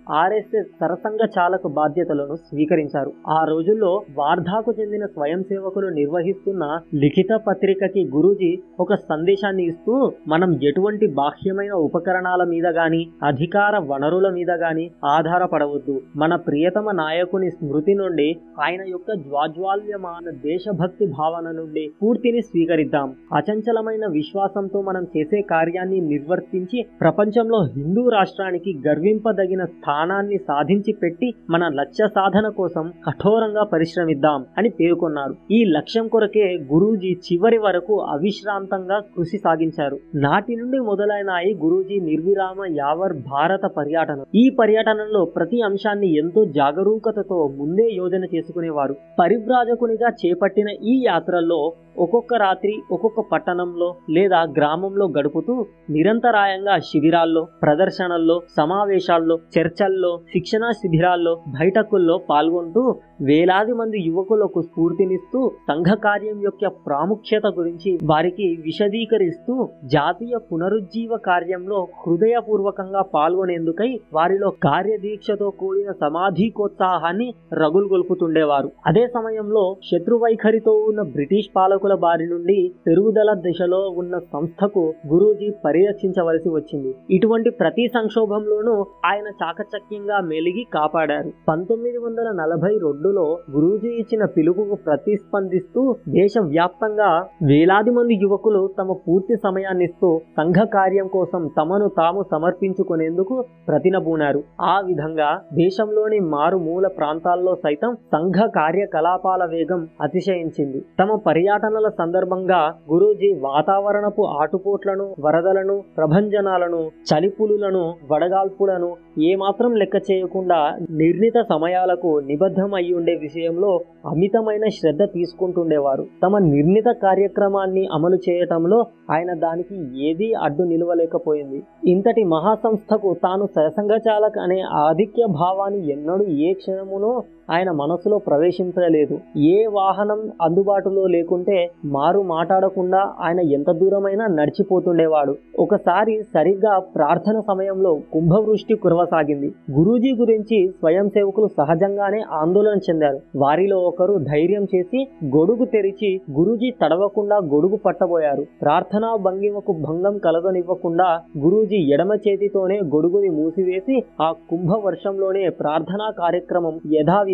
Speaker 1: ఆర్ఎస్ఎస్ సరసంగ చాలక బాధ్యతలను స్వీకరించారు. ఆ రోజుల్లో వార్ధాకు చెందిన స్వయం సేవకులు నిర్వహిస్తున్న లిఖిత పత్రికకి గురూజీ ఒక సందేశాన్ని ఇస్తూ మనం ఎటువంటి బాహ్యమైన ఉపకరణాల మీద గాని అధికార వనరుల మీద గాని ఆధారపడవద్దు. మన ప్రియతమ నాయకుని స్మృతి నుండి ఆయన యొక్క జ్వాజ్వాల్యమాన దేశభక్తి భావన నుండి పూర్తిని స్వీకరిద్దాం. అచంచలమైన విశ్వాసంతో మనం చేసే కార్యాన్ని నిర్వర్తించి ప్రపంచంలో హిందూ రాష్ట్రానికి గర్వింపదగిన స్థానాన్ని సాధించి పెట్టి మన లక్ష్య సాధన కోసం కఠోరంగా పరిశ్రమిద్దాం అని పేర్కొన్నారు. ఈ లక్ష్యం కొరకే గురూజీ చివరి వరకు అవిశ్రాంతంగా కృషి సాగించారు. నాటి నుండి మొదలైనాయి గురూజీ నిర్విరామ యావర్ భారత పర్యటన. ఈ పర్యటనలో ప్రతి అంశాన్ని ఎంతో జాగరూకతతో ముందే యోజన చేసుకునేవారు. పరివ్రాజకునిగా చేపట్టిన ఈ యాత్రల్లో ఒక్కొక్క రాత్రి ఒక్కొక్క పట్టణంలో లేదా గ్రామంలో గడుపుతూ నిరంతరాయంగా శిబిరాల్లో ప్రదర్శనల్లో సమావేశాల్లో చర్చల్లో శిక్షణా శిబిరాల్లో బయటకుల్లో పాల్గొంటూ వేలాది మంది యువకులకు స్ఫూర్తినిస్తూ సంఘ కార్యం యొక్క ప్రాముఖ్యత గురించి వారికి విశదీకరిస్తూ జాతీయ పునరుజ్జీవ కార్యంలో హృదయపూర్వకంగా పాల్గొనేందుకై వారిలో కార్యదీక్షతో కూడిన సమాధికోత్సాహాన్ని రగులుగొల్పుతుండేవారు అదే సమయంలో శత్రువైఖరితో ఉన్న బ్రిటిష్ పాలకుల బారి నుండి పెరుగుదల దిశలో ఉన్న సంస్థకు గురూజీ పరిరక్షించవలసి వచ్చింది. ఇటువంటి ప్రతి సంక్షోభంలోనూ ఆయన చాకచక్యంగా మెలిగి కాపాడారు. పంతొమ్మిది వందల నలభై రెండులో గురూజీ ఇచ్చిన పిలుపుకు ప్రతిస్పందిస్తూ దేశవ్యాప్తంగా వేలాది మంది యువకులు తమ పూర్తి సమయాన్నిస్తూ సంఘ కార్యం కోసం తమను తాము సమర్పించుకునేందుకు ప్రతినబూనారు. ఆ విధంగా దేశంలోని మారుమూల ప్రాంతాల్లో సైతం సంఘ కార్యకలాపాల వేగం అతిశయించింది. తమ పర్యటనల సందర్భంగా గురూజీ వాతావరణపు ఆటుపోట్లను వరదలను ప్రభంజనాలను చలిపులులను వడగాల్పులను ఏమాత్రం లెక్క చేయకుండా నిర్ణీత సమయాలకు నిబద్ధమై ఉండే విషయంలో అమితమైన శ్రద్ధ తీసుకుంటుండేవారు. తమ నిర్ణీత కార్యక్రమాన్ని అమలు చేయటంలో ఆయన దానికి ఏదీ అడ్డు నిలవలేకపోయింది. ఇంతటి మహాసంస్థకు తాను సరసంగచాలక్ అనే ఆధిక్య భావాన్ని ఎన్నడూ ఏ క్షణమునో ఆయన మనసులో ప్రవేశించలేదు. ఏ వాహనం అందుబాటులో లేకుంటే మారు మాట్లాడకుండా ఆయన ఎంత దూరమైనా నడిచిపోతుండేవాడు. ఒకసారి సరిగ్గా ప్రార్థన సమయంలో కుంభవృష్టి కురవసాగింది. గురూజీ గురించి స్వయం సేవకులు సహజంగానే ఆందోళన చెందారు. వారిలో ఒకరు ధైర్యం చేసి గొడుగు తెరిచి గురూజీ తడవకుండా గొడుగు పట్టబోయారు. ప్రార్థనా భంగిమకు భంగం కలగనివ్వకుండా గురూజీ ఎడమ చేతితోనే గొడుగుని మూసివేసి ఆ కుంభ వర్షంలోనే ప్రార్థనా కార్యక్రమం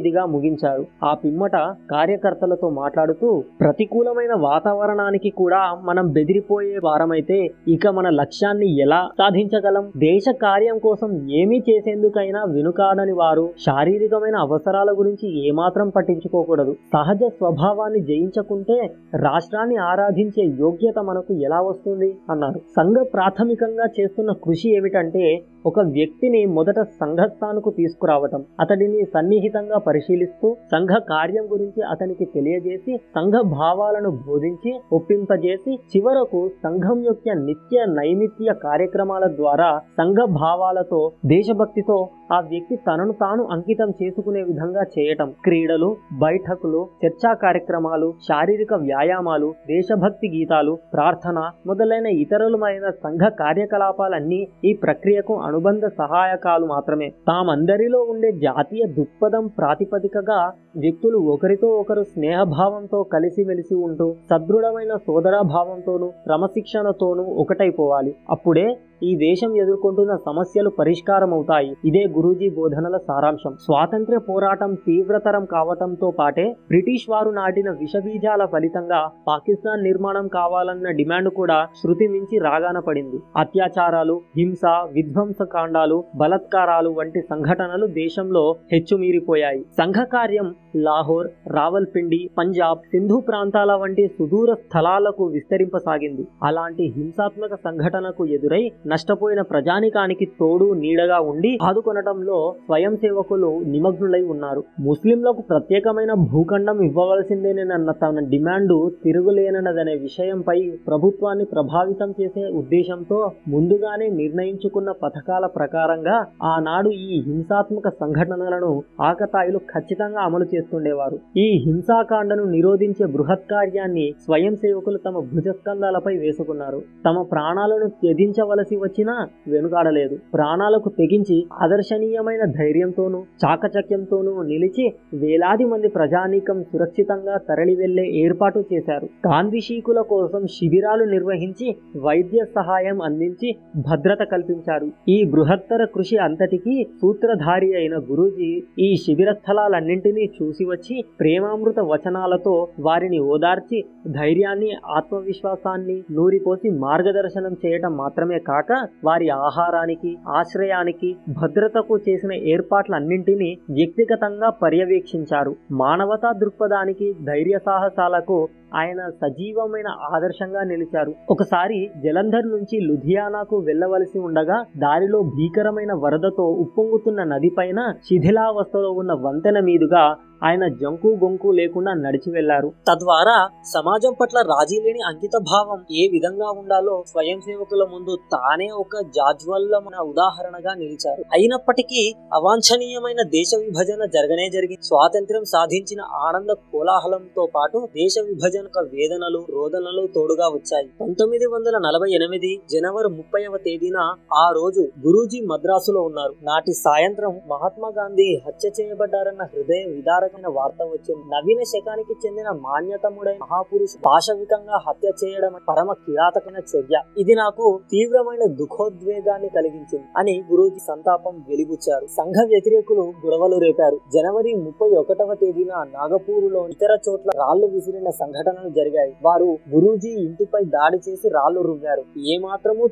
Speaker 1: యథావిధిగా ముగించారు. ఆ పిమ్మట కార్యకర్తలతో మాట్లాడుతూ ప్రతికూలమైన వాతావరణానికి కూడా మనం బెదిరిపోయే వారమైతే ఇక మన లక్ష్యాన్ని ఎలా సాధించగలం? దేశ కార్యం కోసం ఏమీ చేసేందుకైనా వెనుకాడని వారు శారీరకమైన అవసరాల గురించి ఏమాత్రం పట్టించుకోకూడదు. సహజ స్వభావాన్ని జయించకుంటే రాష్ట్రాన్ని ఆరాధించే యోగ్యత మనకు ఎలా వస్తుంది? అన్నారు. సంఘ ప్రాథమికంగా చేస్తున్న కృషి ఏమిటంటే ఒక వ్యక్తిని మొదట సంఘస్థానకు తీసుకురావటం అతడిని సన్నిహితంగా పరిశీలిస్తూ సంఘ కార్యం గురించి అతనికి తెలియజేసి సంఘ భావాలను బోధించి ఒప్పింపజేసి చివరకు సంఘం యొక్క నిత్య నైమిత్య కార్యక్రమాల ద్వారా సంఘ భావాలతో దేశభక్తితో ఆ వ్యక్తి తనను తాను అంకితం చేసుకునే విధంగా చేయటం. క్రీడలు బైఠకులు చర్చా కార్యక్రమాలు శారీరక వ్యాయామాలు దేశభక్తి గీతాలు ప్రార్థన మొదలైన ఇతరులమైన సంఘ కార్యకలాపాలన్నీ ఈ ప్రక్రియకు అనుబంధ సహాయకాలు మాత్రమే. తామందరిలో ఉండే జాతీయ దృక్పథం ప్రాతిపదికగా వ్యక్తులు ఒకరితో ఒకరు స్నేహభావంతో కలిసిమెలిసి ఉంటూ సదృఢమైన సోదరాభావంతోనూ క్రమశిక్షణతోనూ ఒకటైపోవాలి. అప్పుడే ఈ దేశం ఎదుర్కొంటున్న సమస్యలు పరిష్కారం అవుతాయి ఇదే గురూజీ బోధనల సారాంశం. స్వాతంత్ర్య పోరాటం తీవ్రతరం కావటంతో పాటే బ్రిటిష్ వారు నాటిన విషబీజాల ఫలితంగా పాకిస్తాన్ నిర్మాణం కావాలన్న డిమాండ్ కూడా శృతి మించి రాగాన పడింది. అత్యాచారాలు హింస విధ్వంస కాండాలు బలత్కారాలు వంటి సంఘటనలు దేశంలో హెచ్చుమీరిపోయాయి. సంఘ కార్యం లాహోర్ రావల్పిండి పంజాబ్ సింధు ప్రాంతాల వంటి సుదూర స్థలాలకు విస్తరింపసాగింది. అలాంటి హింసాత్మక సంఘటనకు ఎదురై నష్టపోయిన ప్రజానికానికి తోడు నీడగా ఉండి ఆదుకొనటంలో స్వయం సేవకులు నిమగ్నులై ఉన్నారు. ముస్లింలకు ప్రత్యేకమైన భూఖండం ఇవ్వవలసిందేనన్న తన డిమాండు తిరుగులేనన్నదనే విషయంపై ప్రభుత్వాన్ని ప్రభావితం చేసే ఉద్దేశంతో ముందుగానే నిర్ణయించుకున్న పథకాల ప్రకారంగా ఆనాడు ఈ హింసాత్మక సంఘటనలను ఆకతాయిలు ఖచ్చితంగా అమలు చేస్తుండేవారు. ఈ హింసాకాండను నిరోధించే బృహత్ కార్యాన్ని స్వయం సేవకులు తమ భుజస్కంధాలపై వేసుకున్నారు. తమ ప్రాణాలను త్యజించవలసి వచ్చినా వెనుకాడలేదు. ప్రాణాలకు తెగించి ఆదర్శనీయమైన ధైర్యంతోనూ చాకచక్యంతోనూ నిలిచి వేలాది మంది ప్రజానీకం సురక్షితంగా తరలి వెళ్ళే ఏర్పాటు చేశారు. గాంధీశీకుల కోసం శిబిరాలు నిర్వహించి వైద్య సహాయం అందించి భద్రత కల్పించారు. ఈ బృహత్తర కృషి అంతటికీ సూత్రధారి అయిన గురూజీ ఈ శిబిర స్థలాలన్నింటినీ చూసి వచ్చి ప్రేమామృత వచనాలతో వారిని ఓదార్చి ధైర్యాన్ని ఆత్మవిశ్వాసాన్ని నూరిపోసి మార్గదర్శనం చేయటం మాత్రమే కాక వారి ఆహారానికి ఆశ్రయానికి భద్రతకు చేసిన ఏర్పాట్లన్నింటినీ వ్యక్తిగతంగా పర్యవేక్షించారు. మానవతా దృక్పథానికి ధైర్య సాహసాలకు ఆయన సజీవమైన ఆదర్శంగా నిలిచారు. ఒకసారి జలంధర్ నుంచి లుధియానాకు వెళ్ళవలసి ఉండగా దారిలో భీకరమైన వరదతో ఉప్పొంగుతున్న నదిపైన శిథిలావస్థలో ఉన్న వంతెన మీదుగా ఆయన జంకు గొంకు లేకుండా నడిచి వెళ్ళారు తద్వారా సమాజం పట్ల రాజీ లేని అంకిత భావం ఏ విధంగా ఉండాలో స్వయం సేవకుల ముందు తానే ఒక జాజ్వల్లమైన ఉదాహరణగా నిలిచారు. అయినప్పటికీ అవాంఛనీయమైన దేశ విభజన జరగనే జరిగింది స్వాతంత్ర్యం సాధించిన ఆనంద కోలాహలంతో పాటు దేశ విభజన వేదనలు రోదనలు తోడుగా వచ్చాయి. పంతొమ్మిది వందల నలభై ఎనిమిది జనవరి ముప్పైవ తేదీన ఆ రోజు గురూజీ మద్రాసులో ఉన్నారు. నాటి సాయంత్రం మహాత్మా గాంధీ హత్య చేయబడ్డారన్న హృదయ విదారకమైన వార్త వచ్చింది. నవీన శకానికి చెందిన మాన్యతముడైన మహాపురుషు పాశవికంగా హత్య చేయడం పరమ కిరాతకమైన చర్య. ఇది నాకు తీవ్రమైన దుఃఖోద్వేగాన్ని కలిగించింది అని గురూజీ సంతాపం వెలిబుచ్చారు. సంఘ వ్యతిరేకులు గొడవలు రేపారు. జనవరి ముప్పై ఒకటవ తేదీన నాగపూరులో ఇతర చోట్ల రాళ్ళు విసిరిన సంఘటనలు జరిగాయి. వారు గురూజీ ఇంటిపై దాడి చేసి రాళ్ళు రువ్వారు. ఏ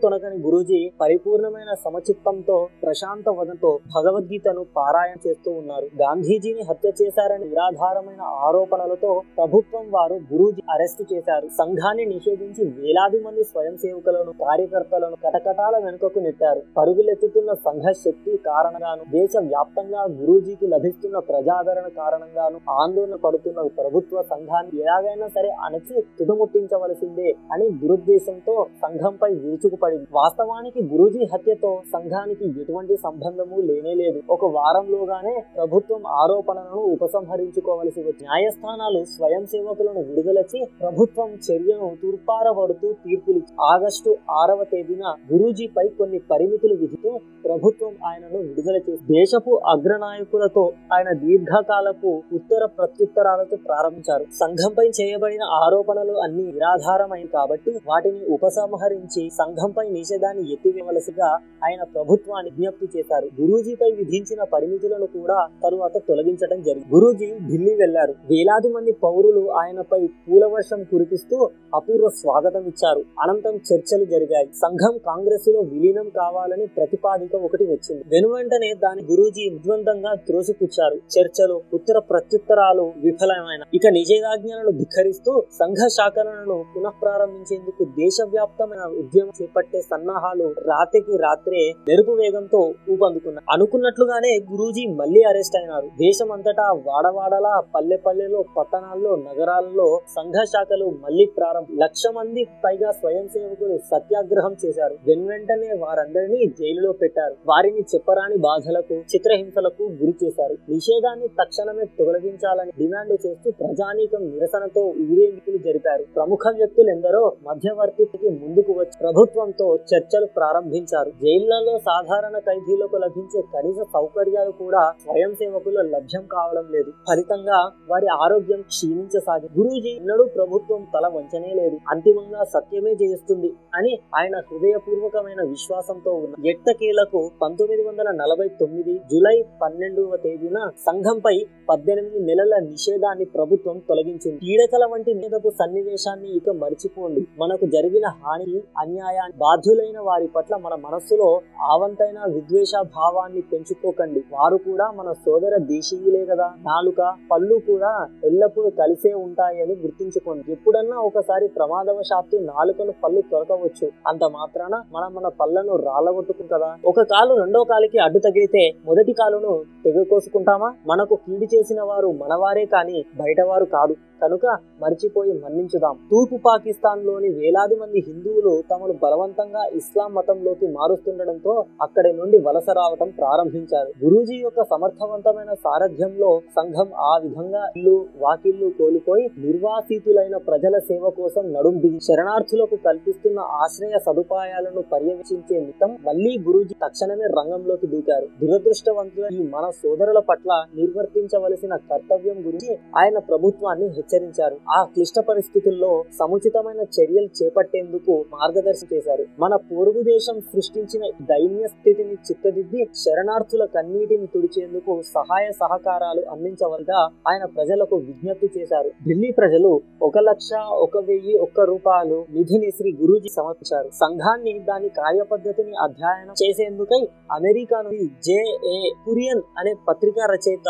Speaker 1: తొనకని గురూజీ పరిపూర్ణమైన సమచిత్తంతో ప్రశాంత వదతో భగవద్గీతను పారాయణ చేస్తూ ఉన్నారు. గాంధీజీని హత్య చేశారని నిరాధారమైన ఆరోపణలతో ప్రభుత్వం వారు గురూజీ అరెస్టు చేశారు. సంఘాన్ని నిషేధించి వేలాది మంది స్వయం సేవకులను కార్యకర్తలను కటకటాల వెనుకకు నెట్టారు. పరుగులెత్తుతున్న సంఘ శక్తి కారణంగాను దేశ వ్యాప్తంగా గురూజీకి లభిస్తున్న ప్రజాదరణ కారణంగాను ఆందోళన పడుతున్న ప్రభుత్వ సంఘాన్ని ఎలాగైనా సరే అణచి తుదముట్టించవలసిందే అని దురుద్దేశంతో సంఘంపై విరుచుకుపడింది. వాస్తవానికి గురూజీ హత్యతో సంఘానికి ఎటువంటి సంబంధము లేనేలేదు ఒక వారంలోగానే ప్రభుత్వం ఆరోపణలను ఉపసంహరించుకోవలసి వచ్చి న్యాయస్థానాలు స్వయం సేవకులను విడుదలచి ప్రభుత్వం చర్యను తూర్పారబడుతూ తీర్పులు ఆగస్టు ఆరవ తేదీన గురూజీపై కొన్ని పరిమితులు విధిస్తూ ప్రభుత్వం ఆయనను విడుదల చేసి దేశపు అగ్రనాయకులతో ఆయన దీర్ఘకాలపు ఉత్తర ప్రత్యుత్తరాలతో ప్రారంభించారు. సంఘంపై చేయబడిన ఆరోపణలు అన్ని నిరాధారమైంది కాబట్టి వాటిని ఉపసంహరించి సంఘంపై నిషేధాన్ని ఎత్తివేయవలసిగా ఆయన ప్రభుత్వాన్ని విజ్ఞప్తి చేశారు. గురూజీపై విధించిన పరిమితులను కూడా తరువాత తొలగించడం జరిగింది. గురూజీ ఢిల్లీ వెళ్ళారు వేలాది మంది పౌరులు ఆయనపై పూల వర్షం కురిపిస్తూ అపూర్వ స్వాగతం ఇచ్చారు. అనంతరం చర్చలు జరిగాయి. సంఘం కాంగ్రెస్లో విలీనం కావాలని ప్రతిపాదిక ఒకటి వచ్చింది. వెనువెంటనే దాని గురూజీ నిర్ద్వందంగా త్రోసిపుచ్చారు. చర్చలు ఉత్తర ప్రత్యుత్తరాలు విఫలమైన ఇక నిషేధాజ్ఞలను ధిక్కరిస్తూ సంఘ శాఖలను పునః ప్రారంభించేందుకు దేశవ్యాప్తమైన ఉద్యమం చేపట్టే సన్నాహాలు రాత్రికి రాత్రే మెరుపు వేగంతో ఊపందుకున్నారు అనుకున్నట్లుగానే గురూజీ మళ్ళీ అరెస్ట్ అయినారు. దేశం అంతటా వాడవాడలా పల్లె పల్లెలో పట్టణాల్లో నగరాల్లో సంఘ శాఖలు మళ్ళీ ప్రారంభం. లక్ష మంది పైగా స్వయం సేవకులు సత్యాగ్రహం చేశారు. వెన్వెంటనే వారందరినీ జైలులో పెట్టారు. వారిని చెప్పరాని బాధలకు చిత్రహింసలకు గురి చేశారు. నిషేధాన్ని తక్షణమే తొలగించాలని డిమాండ్ చేస్తూ ప్రజానీకం నిరసనతో ఊరేగింపులు జరిపారు. ప్రముఖ వ్యక్తులు ఎందరో మధ్యవర్తికి ముందుకు వచ్చి ప్రభుత్వంతో చర్చలు ప్రారంభించారు. జైళ్ళలో సాధారణ ఖైదీలకు లభించే కనీస సౌకర్యాలు కూడా స్వయం సేవకులు లభ్యం కావడం లేదు. ఫలితంగా వారి ఆరోగ్యం క్షీణించసాగి గురూజీ ఎన్నడూ ప్రభుత్వం తల వంచనే లేదు. అంతిమంగా సత్యమే జయిస్తుంది అని ఆయన హృదయపూర్వకమైన విశ్వాసంతో ఉన్న ఎట్టకేలకు పంతొమ్మిది వందల నలభై తొమ్మిది జులై పన్నెండవ తేదీన సంఘంపై పద్దెనిమిది నెలల నిషేధాన్ని ప్రభుత్వం తొలగించింది. పీడకల వంటి నిషేధపు సన్నివేశాన్ని ఇక మర్చిపోండి. మనకు జరిగిన హాని అన్యాయాన్ని బాధ్యులైన వారి పట్ల మన మనస్సులో ఆవంతైన విద్వేష భావాన్ని పెంచుకోకండి. వారు కూడా మన సోదర దేశీయులే కదా. నాలుక పళ్ళు కూడా ఎల్లప్పుడూ కలిసే ఉంటాయని గుర్తుంచుకోండి. ఎప్పుడన్నా ఒకసారి ప్రమాదవశాత్తు నాలుకను పళ్ళు తొరకవచ్చు అంత మాత్రాన మనం మన పళ్ళను రాలగొట్టుకు కదా. ఒక కాలు రెండో కాలికి అడ్డు తగిలితే మొదటి కాలును తెగకోసుకుంటామా మనకు కీడి చేసిన వారు మనవారే కానీ బయటవారు కాదు. కనుక మరిచిపోయి మన్నించుదాం. తూర్పు పాకిస్తాన్లోని వేలాది మంది హిందువులు తమను బలవంతంగా ఇస్లాం మతంలోకి మారుస్తుండటంతో అక్కడి నుండి వలస రావటం ప్రారంభించారు. గురూజీ యొక్క సమర్థవంతమైన సారథ్యంలో సంఘం ఆ విధంగా ఇల్లు వాకిళ్ళు కోల్పోయి నిర్వాసితులైన ప్రజల సేవ కోసం నడుం బిగి శరణార్థులకు కల్పిస్తున్న ఆశ్రయ సదుపాయాలను పర్యవేక్షించే నిమిత్తం మళ్ళీ గురూజీ తక్షణమే రంగంలోకి దూకారు. దురదృష్టవంతుల ఈ మన సోదరుల పట్ల నిర్వర్తించవలసిన కర్తవ్యం గురించి ఆయన ప్రభుత్వాన్ని హెచ్చరించారు. ఆ క్లిష్ట పరిస్థితుల్లో సముచితమైన చర్యలు చేపట్టేందుకు మార్గదర్శనం చేశారు. మన పొరుగు దేశం సృష్టించిన దైన్య స్థితిని చిత్తదిద్ది శరణార్థుల కన్నీటిని తుడిచేందుకు సహాయ సహకారాలు అందించవలగా ఆయన ప్రజలకు విజ్ఞప్తి చేశారు. ఢిల్లీ ప్రజలు ఒక లక్ష ఒక వెయ్యి ఒక్క రూపాయలు నిధిని శ్రీ గురూజీ సమర్పించారు. సంఘాన్ని దాని కార్యపద్ధతిని అధ్యయనం చేసేందుకై అమెరికా నుండి జేఏ కురియన్ అనే పత్రికా రచయిత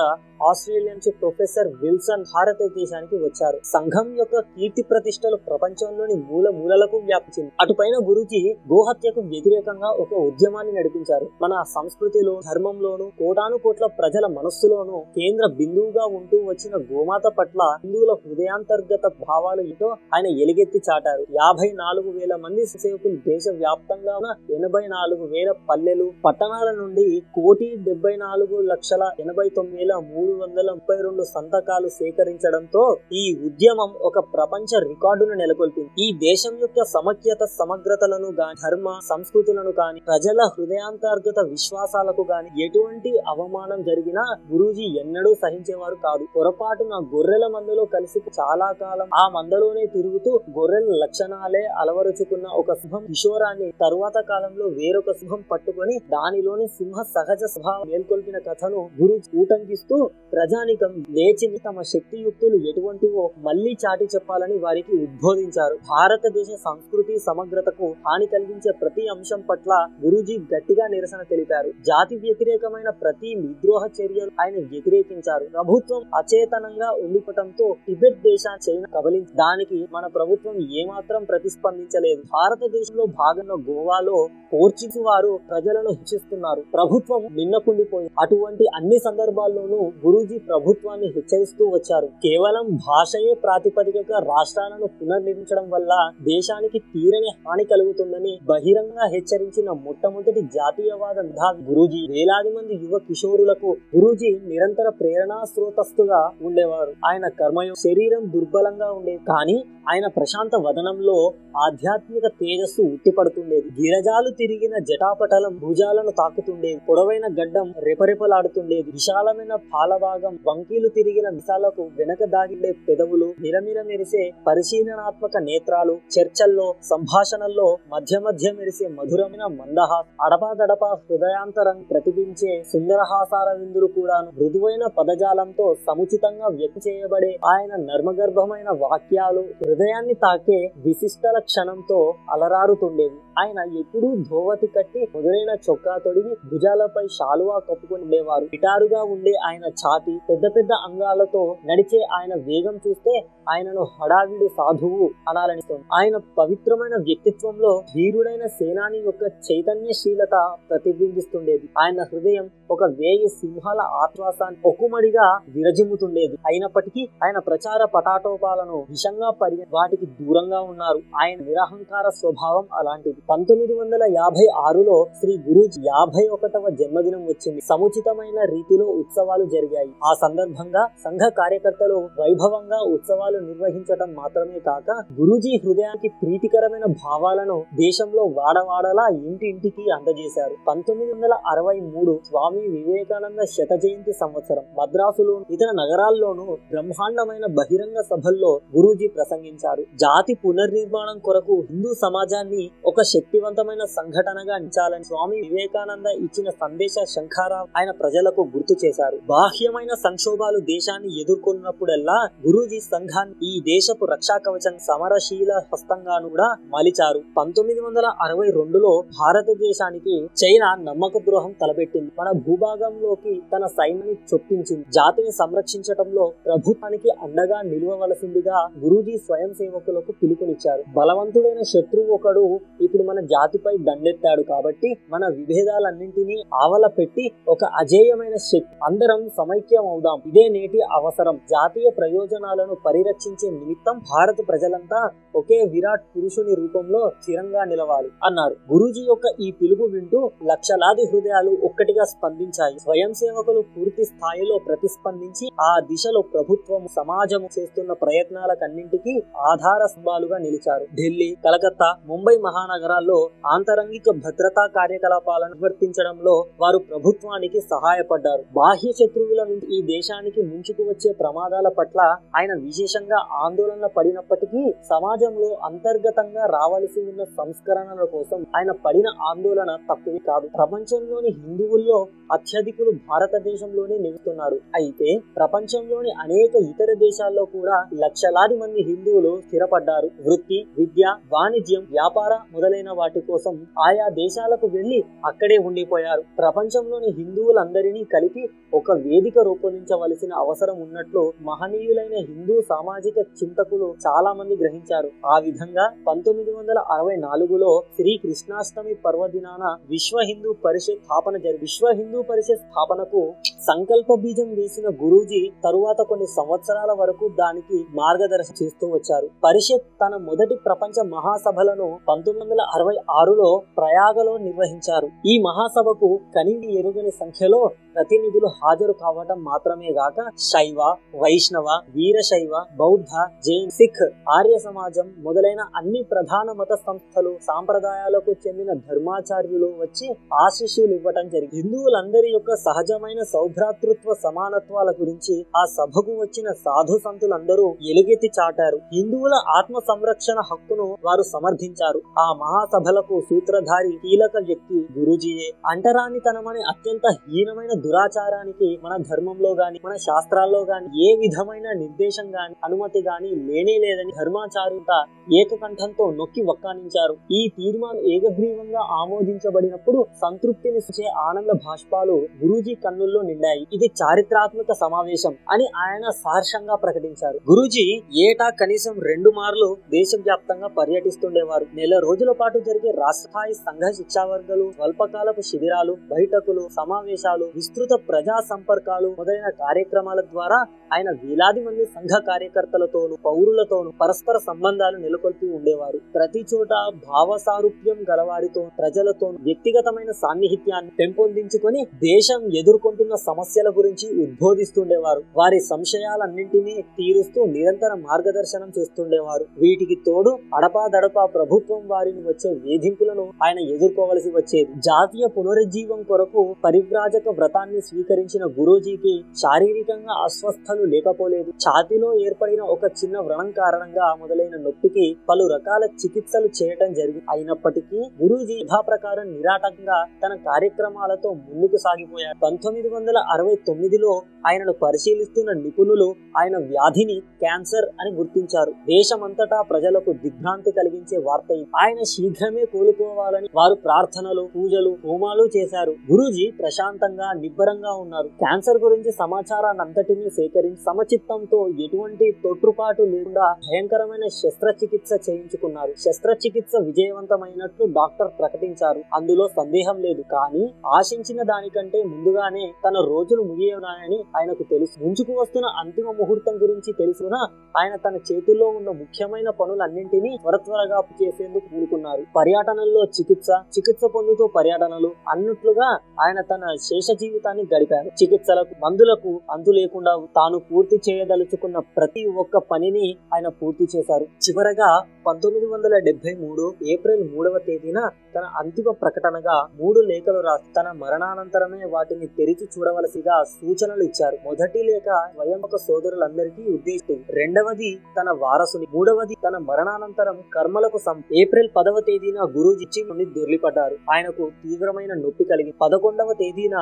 Speaker 1: ఆస్ట్రేలియన్ ప్రొఫెసర్ విల్సన్ భారతదేశానికి వచ్చారు. సంఘం యొక్క కీర్తి ప్రతిష్టలు ప్రపంచంలోని మూల మూలలకు వ్యాపించింది. అటుపైన గురుజీ గోహత్యకు వ్యతిరేకంగా ఒక ఉద్యమాన్ని నడిపించారు. మన సంస్కృతిలో ధర్మంలోను కోటాను కోట్ల ప్రజల మనస్సులోను కేంద్ర బిందువుగా ఉంటూ వచ్చిన గోమాత పట్ల హిందువుల హృదయాంతర్గత భావాలు ఏంటో ఆయన ఎలుగెత్తి చాటారు. యాభై నాలుగు వేల మంది సేవకులు దేశ వ్యాప్తంగా ఉన్న ఎనభై నాలుగు వేల పల్లెలు పట్టణాల నుండి కోటి డెబ్బై నాలుగు లక్షల ఎనభై తొమ్మిది వేల మూడు వందల ముప్పై రెండు సంతకాలు సేకరించడంతో ఈ ఉద్యమం ఒక ప్రపంచ రికార్డును నెలకొల్పింది. ఈ దేశం యొక్క సమఖ్యత సమగ్రతలను గాని ధర్మ సంస్కృతులను కాని ప్రజల హృదయాంతర్గత విశ్వాసాలకు గాని ఎటువంటి అవమానం జరిగినా గురూజీ ఎన్నడూ సహించేవారు కాదు. పొరపాటున గొర్రెల మందలో కలిసి చాలా కాలం ఆ మందలోనే తిరుగుతూ గొర్రెల లక్షణాలే అలవరుచుకున్న ఒక శుభం కిషోరాన్ని తరువాత కాలంలో వేరొక శుభం పట్టుకొని దానిలోని సింహ సహజ స్వభావం మేల్కొల్పిన కథను గురు ఊటంకిస్తూ ప్రజానికం లేచి తమ శక్తియుక్తులు ఎటువంటివో మళ్ళీ చాటి చెప్పాలని వారికి ఉద్బోధించారు. భారతదేశ సంస్కృతి సమగ్రతకు హాని కలిగించే ప్రతి అంశం పట్ల గురూజీ గట్టిగా నిరసన తెలిపారు. జాతి వ్యతిరేకమైన ప్రతి విద్రోహ చర్యలు ఆయన వ్యతిరేకించారు. ప్రభుత్వం అచేతనంగా ఉండిపోవటంతో టిబెట్ దేశా చైనా కబలించి దానికి మన ప్రభుత్వం ఏమాత్రం ప్రతిస్పందించలేదు. భారతదేశంలో భాగంగా గోవాలో పోర్చుగీసు వారు ప్రజలను హింసిస్తున్నారు. ప్రభుత్వం నిన్నకుండిపోయింది అటువంటి అన్ని సందర్భాల్లోనూ గురూజీ ప్రభుత్వాన్ని హెచ్చరిస్తూ వచ్చారు. కేవలం భాషయే ప్రాతిపదికగా రాష్ట్రాలను పునర్నిర్మించడం వల్ల దేశానికి తీరని హాని కలుగుతుందని బహిరంగ హెచ్చరించిన మొట్టమొదటి జాతీయవాద మేధావి గురూజీ. వేలాది మంది యువ కిషోరులకు గురూజీ నిరంతర ప్రేరణా స్రోతస్తుగా ఉండేవారు. ఆయన కర్మయో శరీరం దుర్బలంగా ఉండేది. కానీ ఆయన ప్రశాంత వదనంలో ఆధ్యాత్మిక తేజస్సు ఉట్టిపడుతుండేది. గిరజాలు తిరిగిన జటాపటలం భుజాలను తాకుతుండేది పొడవైన గడ్డం రెపరెపలాడుతుండేది. విశాలమైన పాల పాలభాగం వంకీలు తిరిగిన మిసాలకు వెనక దాగిండే పెదవులు మిరమిర మెరిసే పరిశీలనాత్మక నేత్రాలు చర్చల్లో సంభాషణల్లో మధ్య మధ్య మెరిసే మధురమైన మందహా అడపాదడపా హృదయాంతరం ప్రతిబించే సుందరహాసార విందులు కూడాను మృదువైన పదజాలంతో సముచితంగా వ్యక్తి చేయబడే ఆయన నర్మగర్భమైన వాక్యాలు హృదయాన్ని తాకే విశిష్ట క్షణంతో అలరారుతుండేవి. ఆయన ఎప్పుడూ ధోవతి కట్టి మొదలైన చొక్కా తొడిగి భుజాలపై శాలువా కప్పుకుండేవారు ఉండేవారు. ఉండే ఆయన ఛాతి పెద్ద పెద్ద అంగాలతో నడిచే ఆయన వేగం చూస్తే ఆయనను హడావిడి సాధువు అనాలనిస్తుంది. ఆయన పవిత్రమైన వ్యక్తిత్వంలో వీరుడైన సేనాని యొక్క చైతన్యశీలత ప్రతిబింబిస్తుండేది. ఆయన హృదయం ఒక వేయి సింహాల ఆశ్వాసాన్ని ఒక్కుమడిగా విరజిమ్ముతుండేది. అయినప్పటికీ ఆయన ప్రచార పటాటోపాలను విషంగా పరి వాటికి దూరంగా ఉన్నారు. ఆయన నిరహంకార స్వభావం అలాంటిది. పంతొమ్మిది వందల యాభై ఆరులో శ్రీ గురూజీ యాభై ఒకటవ జన్మదినం వచ్చింది. సముచితమైన రీతిలో ఉత్సవాలు జరిగాయి.
Speaker 2: జరిగాయి. ఆ సందర్భంగా సంఘ కార్యకర్తలు వైభవంగా ఉత్సవాలు నిర్వహించటం మాత్రమే కాక గురూజీ హృదయానికి ప్రీతికరమైన భావాలను దేశంలో వాడవాడలా ఇంటింటికి అందజేశారు. పంతొమ్మిది వందల అరవై మూడు స్వామి వివేకానంద శత జయంతి సంవత్సరం మద్రాసులో ఇతర నగరాల్లోనూ బ్రహ్మాండమైన బహిరంగ సభల్లో గురూజీ ప్రసంగించారు. జాతి పునర్నిర్మాణం కొరకు హిందూ సమాజాన్ని ఒక శక్తివంతమైన సంఘటనగా అంచాలని స్వామి వివేకానంద ఇచ్చిన సందేశ శంఖారావు ఆయన ప్రజలకు గుర్తు చేశారు. ముఖ్యమైన సంక్షోభాలు దేశాన్ని ఎదుర్కొన్నప్పుడల్లా గురూజీ సంఘాన్ని ఈ దేశపు రక్షా కవచం సమరశీల హస్తంగాను కూడా మలిచారు. పంతొమ్మిది వందల అరవై రెండులో భారతదేశానికి చైనా నమ్మక ద్రోహం తలపెట్టింది. మన భూభాగంలోకి తన సైన్యాన్ని చొప్పించింది. జాతిని సంరక్షించటంలో ప్రభుత్వానికి అండగా నిలవవలసిందిగా గురూజీ స్వయం సేవకులకు పిలుపునిచ్చారు. బలవంతుడైన శత్రువు ఒకడు ఇప్పుడు మన జాతిపై దండెత్తాడు కాబట్టి మన విభేదాలన్నింటినీ ఆవల పెట్టి ఒక అజేయమైన శక్తి. అందరం సమైక్యం అవుదాం. ఇదే నేటి అవసరం. జాతీయ ప్రయోజనాలను పరిరక్షించే నిమిత్తం భారత ప్రజలంతా ఒకే విరాట్ పురుషుని రూపంలో స్థిరంగా నిలవాలి అన్నారు. గురూజీ యొక్క ఈ పిలుపు వింటూ లక్షలాది హృదయాలు ఒక్కటిగా స్పందించాయి. స్వయం సేవకులు పూర్తి స్థాయిలో ప్రతిస్పందించి ఆ దిశలో ప్రభుత్వం సమాజం చేస్తున్న ప్రయత్నాలకన్నింటికీ ఆధార స్తంభాలుగా నిలిచారు. ఢిల్లీ కలకత్తా ముంబై మహానగరాల్లో ఆంతరంగిక భద్రతా కార్యకలాపాలను నిర్వర్తించడంలో వారు ప్రభుత్వానికి సహాయపడ్డారు. బాహ్య శత్రువుల నుంచి ఈ దేశానికి ముంచుకు వచ్చే ప్రమాదాల పట్ల ఆయన విశేషంగా ఆందోళన పడినప్పటికీ సమాజంలో అంతర్గతంగా రావలసి ఉన్న సంస్కరణల కోసం ఆయన పడిన ఆందోళన తక్కువ కాదు. ప్రపంచంలోని హిందువుల్లో అత్యధికులు భారతదేశంలోనే నిలుస్తున్నారు అయితే ప్రపంచంలోని అనేక ఇతర దేశాల్లో కూడా లక్షలాది మంది హిందువులు స్థిరపడ్డారు. వృత్తి విద్య వాణిజ్యం వ్యాపార మొదలైన వాటి కోసం ఆయా దేశాలకు వెళ్ళి అక్కడే ఉండిపోయారు. ప్రపంచంలోని హిందువులందరినీ కలిపి ఒక వేదిక రూపొందించవలసిన అవసరం ఉన్నట్లు మహనీయులైన హిందూ సామాజిక చింతకులు చాలా మంది గ్రహించారు. ఆ విధంగా పంతొమ్మిది వందల అరవై నాలుగులో శ్రీ కృష్ణాష్టమి పర్వదినాన విశ్వ హిందూ పరిషత్ స్థాపన జరిగి విశ్వ హిందూ పరిషత్ స్థాపనకు సంకల్ప బీజం వేసిన గురూజీ తరువాత కొన్ని సంవత్సరాల వరకు దానికి మార్గదర్శనం చేస్తూ వచ్చారు. పరిషత్ తన మొదటి ప్రపంచ మహాసభలను పంతొమ్మిది వందల అరవై ఆరులో ప్రయాగలో నిర్వహించారు. ఈ మహాసభకు కనీవి ఎరుగని సంఖ్యలో ప్రతినిధులు హాజరు కావటం మాత్రమే గాక శైవ వైష్ణవ వీరశైవ బౌద్ధ జైన్ సిఖ్ ఆర్య సమాజం మొదలైన అన్ని ప్రధాన మత సంస్థలు సాంప్రదాయాలకు చెందిన ధర్మాచార్యులు వచ్చి ఆశీస్సులు ఇవ్వటం జరిగింది. హిందువులందరి యొక్క సహజమైన సౌభ్రాతృత్వ సమానత్వాల గురించి ఆ సభకు వచ్చిన సాధు సంతులందరూ ఎలుగెత్తి చాటారు. హిందువుల ఆత్మ సంరక్షణ హక్కును వారు సమర్థించారు. ఆ మహాసభలకు సూత్రధారి కీలక వ్యక్తి గురుజీయే. అంటరానితనమనే అత్యంత హీనమైన దురాచారానికి మన ధర్మంలో గాని మన శాస్త్రాల్లో గాని ఏ విధమైన నిర్దేశం గాని అనుమతి గాని లేనే లేదని ధర్మాచారుత ఏకకంఠంతో నొక్కి వక్కానించారు ఈ తీర్మానం ఏకగ్రీవంగా ఆమోదించబడినప్పుడు సంతృప్తిని సూచే ఆనంద భాష్పాలు గురూజీ కన్నుల్లో నిండాయి. ఇది చారిత్రాత్మక సమావేశం అని ఆయన సార్షంగా ప్రకటించారు. గురూజీ ఏటా కనీసం రెండు మార్లు దేశవ్యాప్తంగా పర్యటిస్తుండేవారు. నెల రోజుల పాటు జరిగే రాష్ట్రస్థాయి సంఘ శిక్షా వర్గాలు స్వల్పకాలపు శిబిరాలు బయటకులు సమావేశాలు విస్తృత ప్రజా సంపర్కాలు మొదలైన కార్యక్రమాల ద్వారా ఆయన వేలాది మంది సంఘ కార్యకర్తలతోనూ పౌరులతోనూ పరస్పర సంబంధాలు నెలకొల్పి ఉండేవారు. ప్రతి చోట భావసారూప్యం గలవారితో ప్రజలతో వ్యక్తిగతమైన సాన్నిహిత్యాన్ని పెంపొందించుకొని దేశం ఎదుర్కొంటున్న సమస్యల గురించి ఉద్బోధిస్తుండేవారు. వారి సంశయాలన్నింటినీ తీరుస్తూ నిరంతర మార్గదర్శనం చేస్తుండేవారు. వీటికి తోడు అడపాదడపా ప్రభుత్వం వారిని వచ్చే వేధింపులను ఆయన ఎదుర్కోవలసి వచ్చేది. జాతీయ పునరుజ్జీవం కొరకు పరివ్రాజక వ్రతాన్ని స్వీకరించిన గురూజీకి శారీరకంగా అస్వస్థలు లేకపోలేదు. ఛాతీలో ఏర్పడిన ఒక చిన్న వ్రణం కారణంగా మొదలైన నొప్పికి పలు రకాల చికిత్సలు చేయటం జరిగింది. అయినప్పటికీ గురూజీ యథాప్రకారం నిరాటంగా తన కార్యక్రమాలతో ముందుకు సాగిపోయారు పంతొమ్మిది వందల అరవై తొమ్మిదిలో ఆయనను పరిశీలిస్తున్న నిపుణులు ఆయన వ్యాధిని క్యాన్సర్ అని గుర్తించారు. దేశమంతటా ప్రజలకు దిగ్భ్రాంతి కలిగించే వార్త ఆయన శీఘ్రమే కోలుకోవాలని వారు ప్రార్థనలు పూజలు హోమాలు చేశారు. గురూజీ ప్రశాంతంగా నిబ్బరంగా ఉన్నారు. క్యాన్సర్ గురించి సమాచారాన్ని అంతటినీ సేకరించి సమచిత్తంతో ఎటువంటి తొట్టుపాటు లేకుండా భయంకరమైన శస్త్రచికిత్స చేయించుకున్నారు. శస్త్రచికిత్స విజయవంతమైనట్లు డాక్టర్ ప్రకటించారు. అందులో సందేహం లేదు. కానీ ఆశించిన దానికంటే ముందుగానే తన రోజులు ముగియనాయని ఆయనకు తెలుసు. ముంచుకు వస్తున్న అంతిమ ముహూర్తం గురించి తెలుసున ఆయన తన చేతుల్లో ఉన్న ముఖ్యమైన పనులన్నింటినీ త్వర త్వరగా చేసేందుకు పూనుకున్నారు. పర్యటనల్లో చికిత్స చికిత్స పొందుతూ పర్యటనలు అన్నట్లుగా ఆయన తన శేష జీవితం జీవితాన్ని గడిపారు. చికిత్సలకు మందులకు అంతు లేకుండా తాను పూర్తి చేయదలుచుకున్న ప్రతి ఒక్క పనిని ఆయన పూర్తి చేశారు. చివరగా పంతొమ్మిది వందల డెబ్బై మూడు ఏప్రిల్ మూడవ తేదీన తన అంతిమ ప్రకటనగా మూడు లేఖలు రాసి తన మరణానంతరమే వాటిని తెరిచి చూడవలసిగా సూచనలు ఇచ్చారు. మొదటి లేఖ స్వయంక సోదరులందరికీ ఉద్దేశించింది. రెండవది తన వారసుని మూడవది తన మరణానంతరం కర్మలకు సం ఏప్రిల్ పదవ తేదీన గురూజీ నుండి దొర్లిపడ్డారు. ఆయనకు తీవ్రమైన నొప్పి కలిగి పదకొండవ తేదీన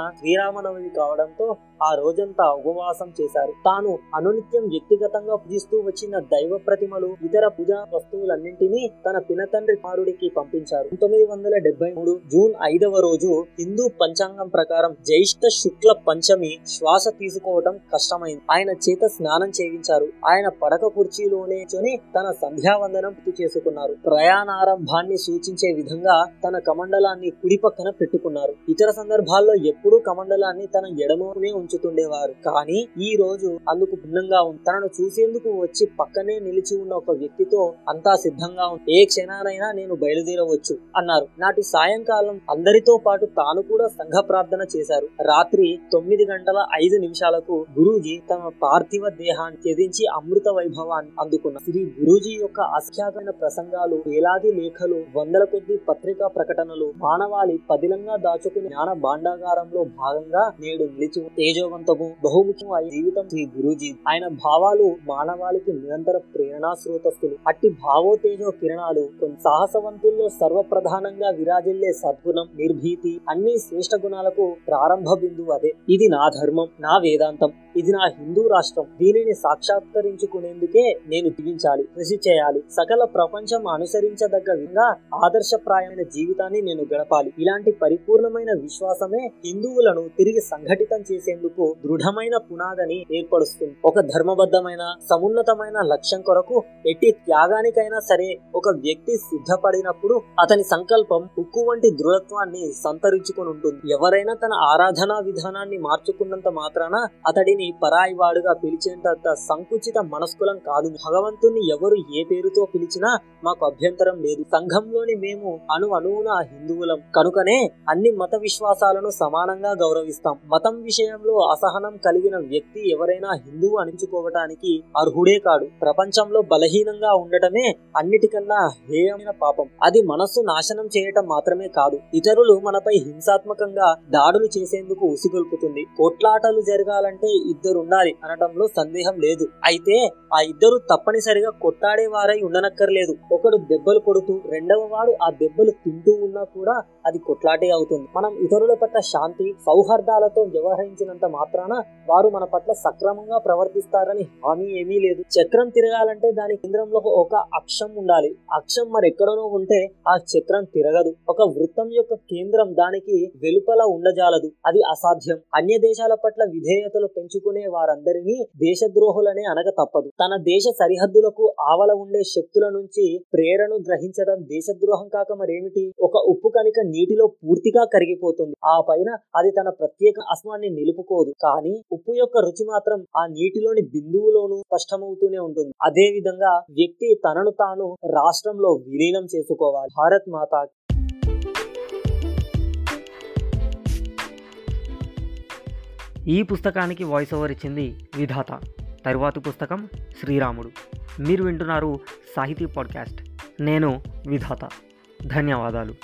Speaker 2: శ్రీరామనవమి కావడంతో ఆ రోజంతా ఉపవాసం చేశారు. తాను అనునిత్యం వ్యక్తిగతంగా పూజిస్తూ వచ్చిన దైవ ప్రతిమలు ఇతర పూజా వస్తువులన్నింటినీ తన పినతండ్రి కుమారుడికి పంపించారు. పంతొమ్మిది వందల డెబ్బై మూడు జూన్ ఐదవ రోజు హిందూ పంచాంగం ప్రకారం జ్యేష్ఠ శుక్ల పంచమి శ్వాస తీసుకోవడం కష్టమైంది. ఆయన చేత స్నానం చేయించారు. ఆయన పడక కుర్చీలోనే చొని తన సంధ్యావందనం పూర్తి చేసుకున్నారు. ప్రయాణారంభాన్ని సూచించే విధంగా తన కమండలాన్ని కుడి పక్కన పెట్టుకున్నారు. ఇతర సందర్భాల్లో ఎప్పుడూ కమండలాన్ని తన ఎడమనే ఉంచుతుండేవారు. కానీ ఈ రోజు అందుకు భిన్నంగా ఉంది తనను చూసేందుకు వచ్చి పక్కనే నిలిచి ఉన్న ఒక వ్యక్తితో అంతా సిద్ధంగా ఉంది ఏ క్షణానైనా నేను బయలుదేరవచ్చు అన్నారు. నాటి సాయంకాలం అందరితో పాటు తాను కూడా సంఘ ప్రార్థన చేశారు. రాత్రి తొమ్మిది గంటల ఐదు నిమిషాలకు గురూజీ తమ పార్థివ దేహాన్ని త్యజించి అమృత వైభవాన్ని అందుకున్నారు శ్రీ గురూజీ యొక్క అఖ్యాతమైన ప్రసంగాలు వేలాది లేఖలు వందల కొద్ది పత్రికా ప్రకటనలు మానవాళి పదిలంగా దాచుకుని జ్ఞాన భాండాగారంలో భాగంగా నేడు నిలిచి తేజోవంతము బహుముఖ్యం జీవితం శ్రీ గురూజీ. ఆయన భావాలు మానవాళికి నిరంతర ప్రేరణా స్రోతస్సులు అట్టి భావోతేజో కిరణాలు కొన్ని సాహసవంతుల్లో సర్వప్రధానంగా విరాజిల్లే సద్గుణం నిర్భీతి అన్ని శ్రేష్ఠ గుణాలకు ప్రారంభ బిందువు అదే. ఇది నా ధర్మం నా వేదాంతం. ఇది నా హిందూ రాష్ట్రం. దీనిని సాక్షాత్కరించుకునేందుకే నేను జీవించాలి కృషి చేయాలి. సకల ప్రపంచం అనుసరించదగ్గ విధంగా ఆదర్శప్రాయమైన జీవితాన్ని నేను గడపాలి. ఇలాంటి పరిపూర్ణమైన విశ్వాసమే హిందువులను తిరిగి సంఘటితం చేసేందుకు దృఢమైన పునాదని ఏర్పరుస్తుంది. ఒక ధర్మబద్ధమైన సమున్నతమైన లక్ష్యం కొరకు ఎట్టి త్యాగానికైనా సరే ఒక వ్యక్తి సిద్ధపడినప్పుడు అతని సంకల్పం ఉక్కు వంటి దృఢత్వాన్ని సంతరించుకుని ఉంటుంది ఎవరైనా తన ఆరాధనా విధానాన్ని మార్చుకున్నంత మాత్రాన అతడిని పరాయివాడుగా పిలిచేంత సంకుచిత మనస్కులం కాదు. భగవంతుని ఎవరు ఏ పేరుతో పిలిచినా మాకు అభ్యంతరం లేదు. సంఘంలోని మేము అణు అణువున హిందువులం. కనుకనే అన్ని మత విశ్వాసాలను సమానంగా గౌరవిస్తాం. మతం విషయంలో అసహనం కలిగిన వ్యక్తి ఎవరైనా హిందువు అనించుకోవటానికి అర్హుడే కాడు. ప్రపంచంలో బలహీనంగా ఉండటమే అన్నిటికన్నా హేయమైన పాపం. అది మనస్సు నాశనం చేయటం మాత్రమే కాదు. ఇతరులు మనపై హింసాత్మకంగా దాడులు చేసేందుకు ఉసిగొల్పుతుంది. కొట్లాటలు జరగాలంటే ఉండాలి అనడంలో సందేహం లేదు. అయితే ఆ ఇద్దరు తప్పనిసరిగా కొట్టాడే వారై ఉండనక్కర్లేదు. ఒకడు దెబ్బలు కొడుతూ రెండవ వాడు ఆ దెబ్బలు తింటూ ఉన్నా కూడా అది కొట్లాటే అవుతుంది. మనం ఇతరుల పట్ల శాంతి సౌహార్దాలతో వ్యవహరించినంత మాత్రాన వారు మన పట్ల సక్రమంగా ప్రవర్తిస్తారని హామీ ఏమీ లేదు. చక్రం తిరగాలంటే దాని కేంద్రంలో ఒక అక్షం ఉండాలి. అక్షం మరెక్కడనో ఉంటే ఆ చక్రం తిరగదు. ఒక వృత్తం యొక్క కేంద్రం దానికి వెలుపల ఉండజాలదు. అది అసాధ్యం. అన్య దేశాల పట్ల విధేయతలు పెంచు పెంచుకునే వారందరినీ దేశద్రోహులనే అనగ తప్పదు. తన దేశ సరిహద్దులకు ఆవల ఉండే శక్తుల నుంచి ప్రేరణను గ్రహించడం దేశద్రోహం కాక మరేమిటి? ఒక ఉప్పు కనిక నీటిలో పూర్తిగా కరిగిపోతుంది. ఆ పైన అది తన ప్రత్యేక అస్మాన్ని నిలుపుకోదు. కానీ ఉప్పు యొక్క రుచి మాత్రం ఆ నీటిలోని బిందువులోనూ స్పష్టమవుతూనే ఉంటుంది. అదే విధంగా వ్యక్తి తనను తాను రాష్ట్రంలో విలీనం చేసుకోవాలి. భారత్ మాతా
Speaker 1: ఈ పుస్తకానికి వాయిస్ ఓవర్ ఇచ్చింది విధాత. తరువాతి పుస్తకం శ్రీరాముడు. మీరు వింటున్నారు సాహితీ పాడ్కాస్ట్ నేను విధాత. ధన్యవాదాలు.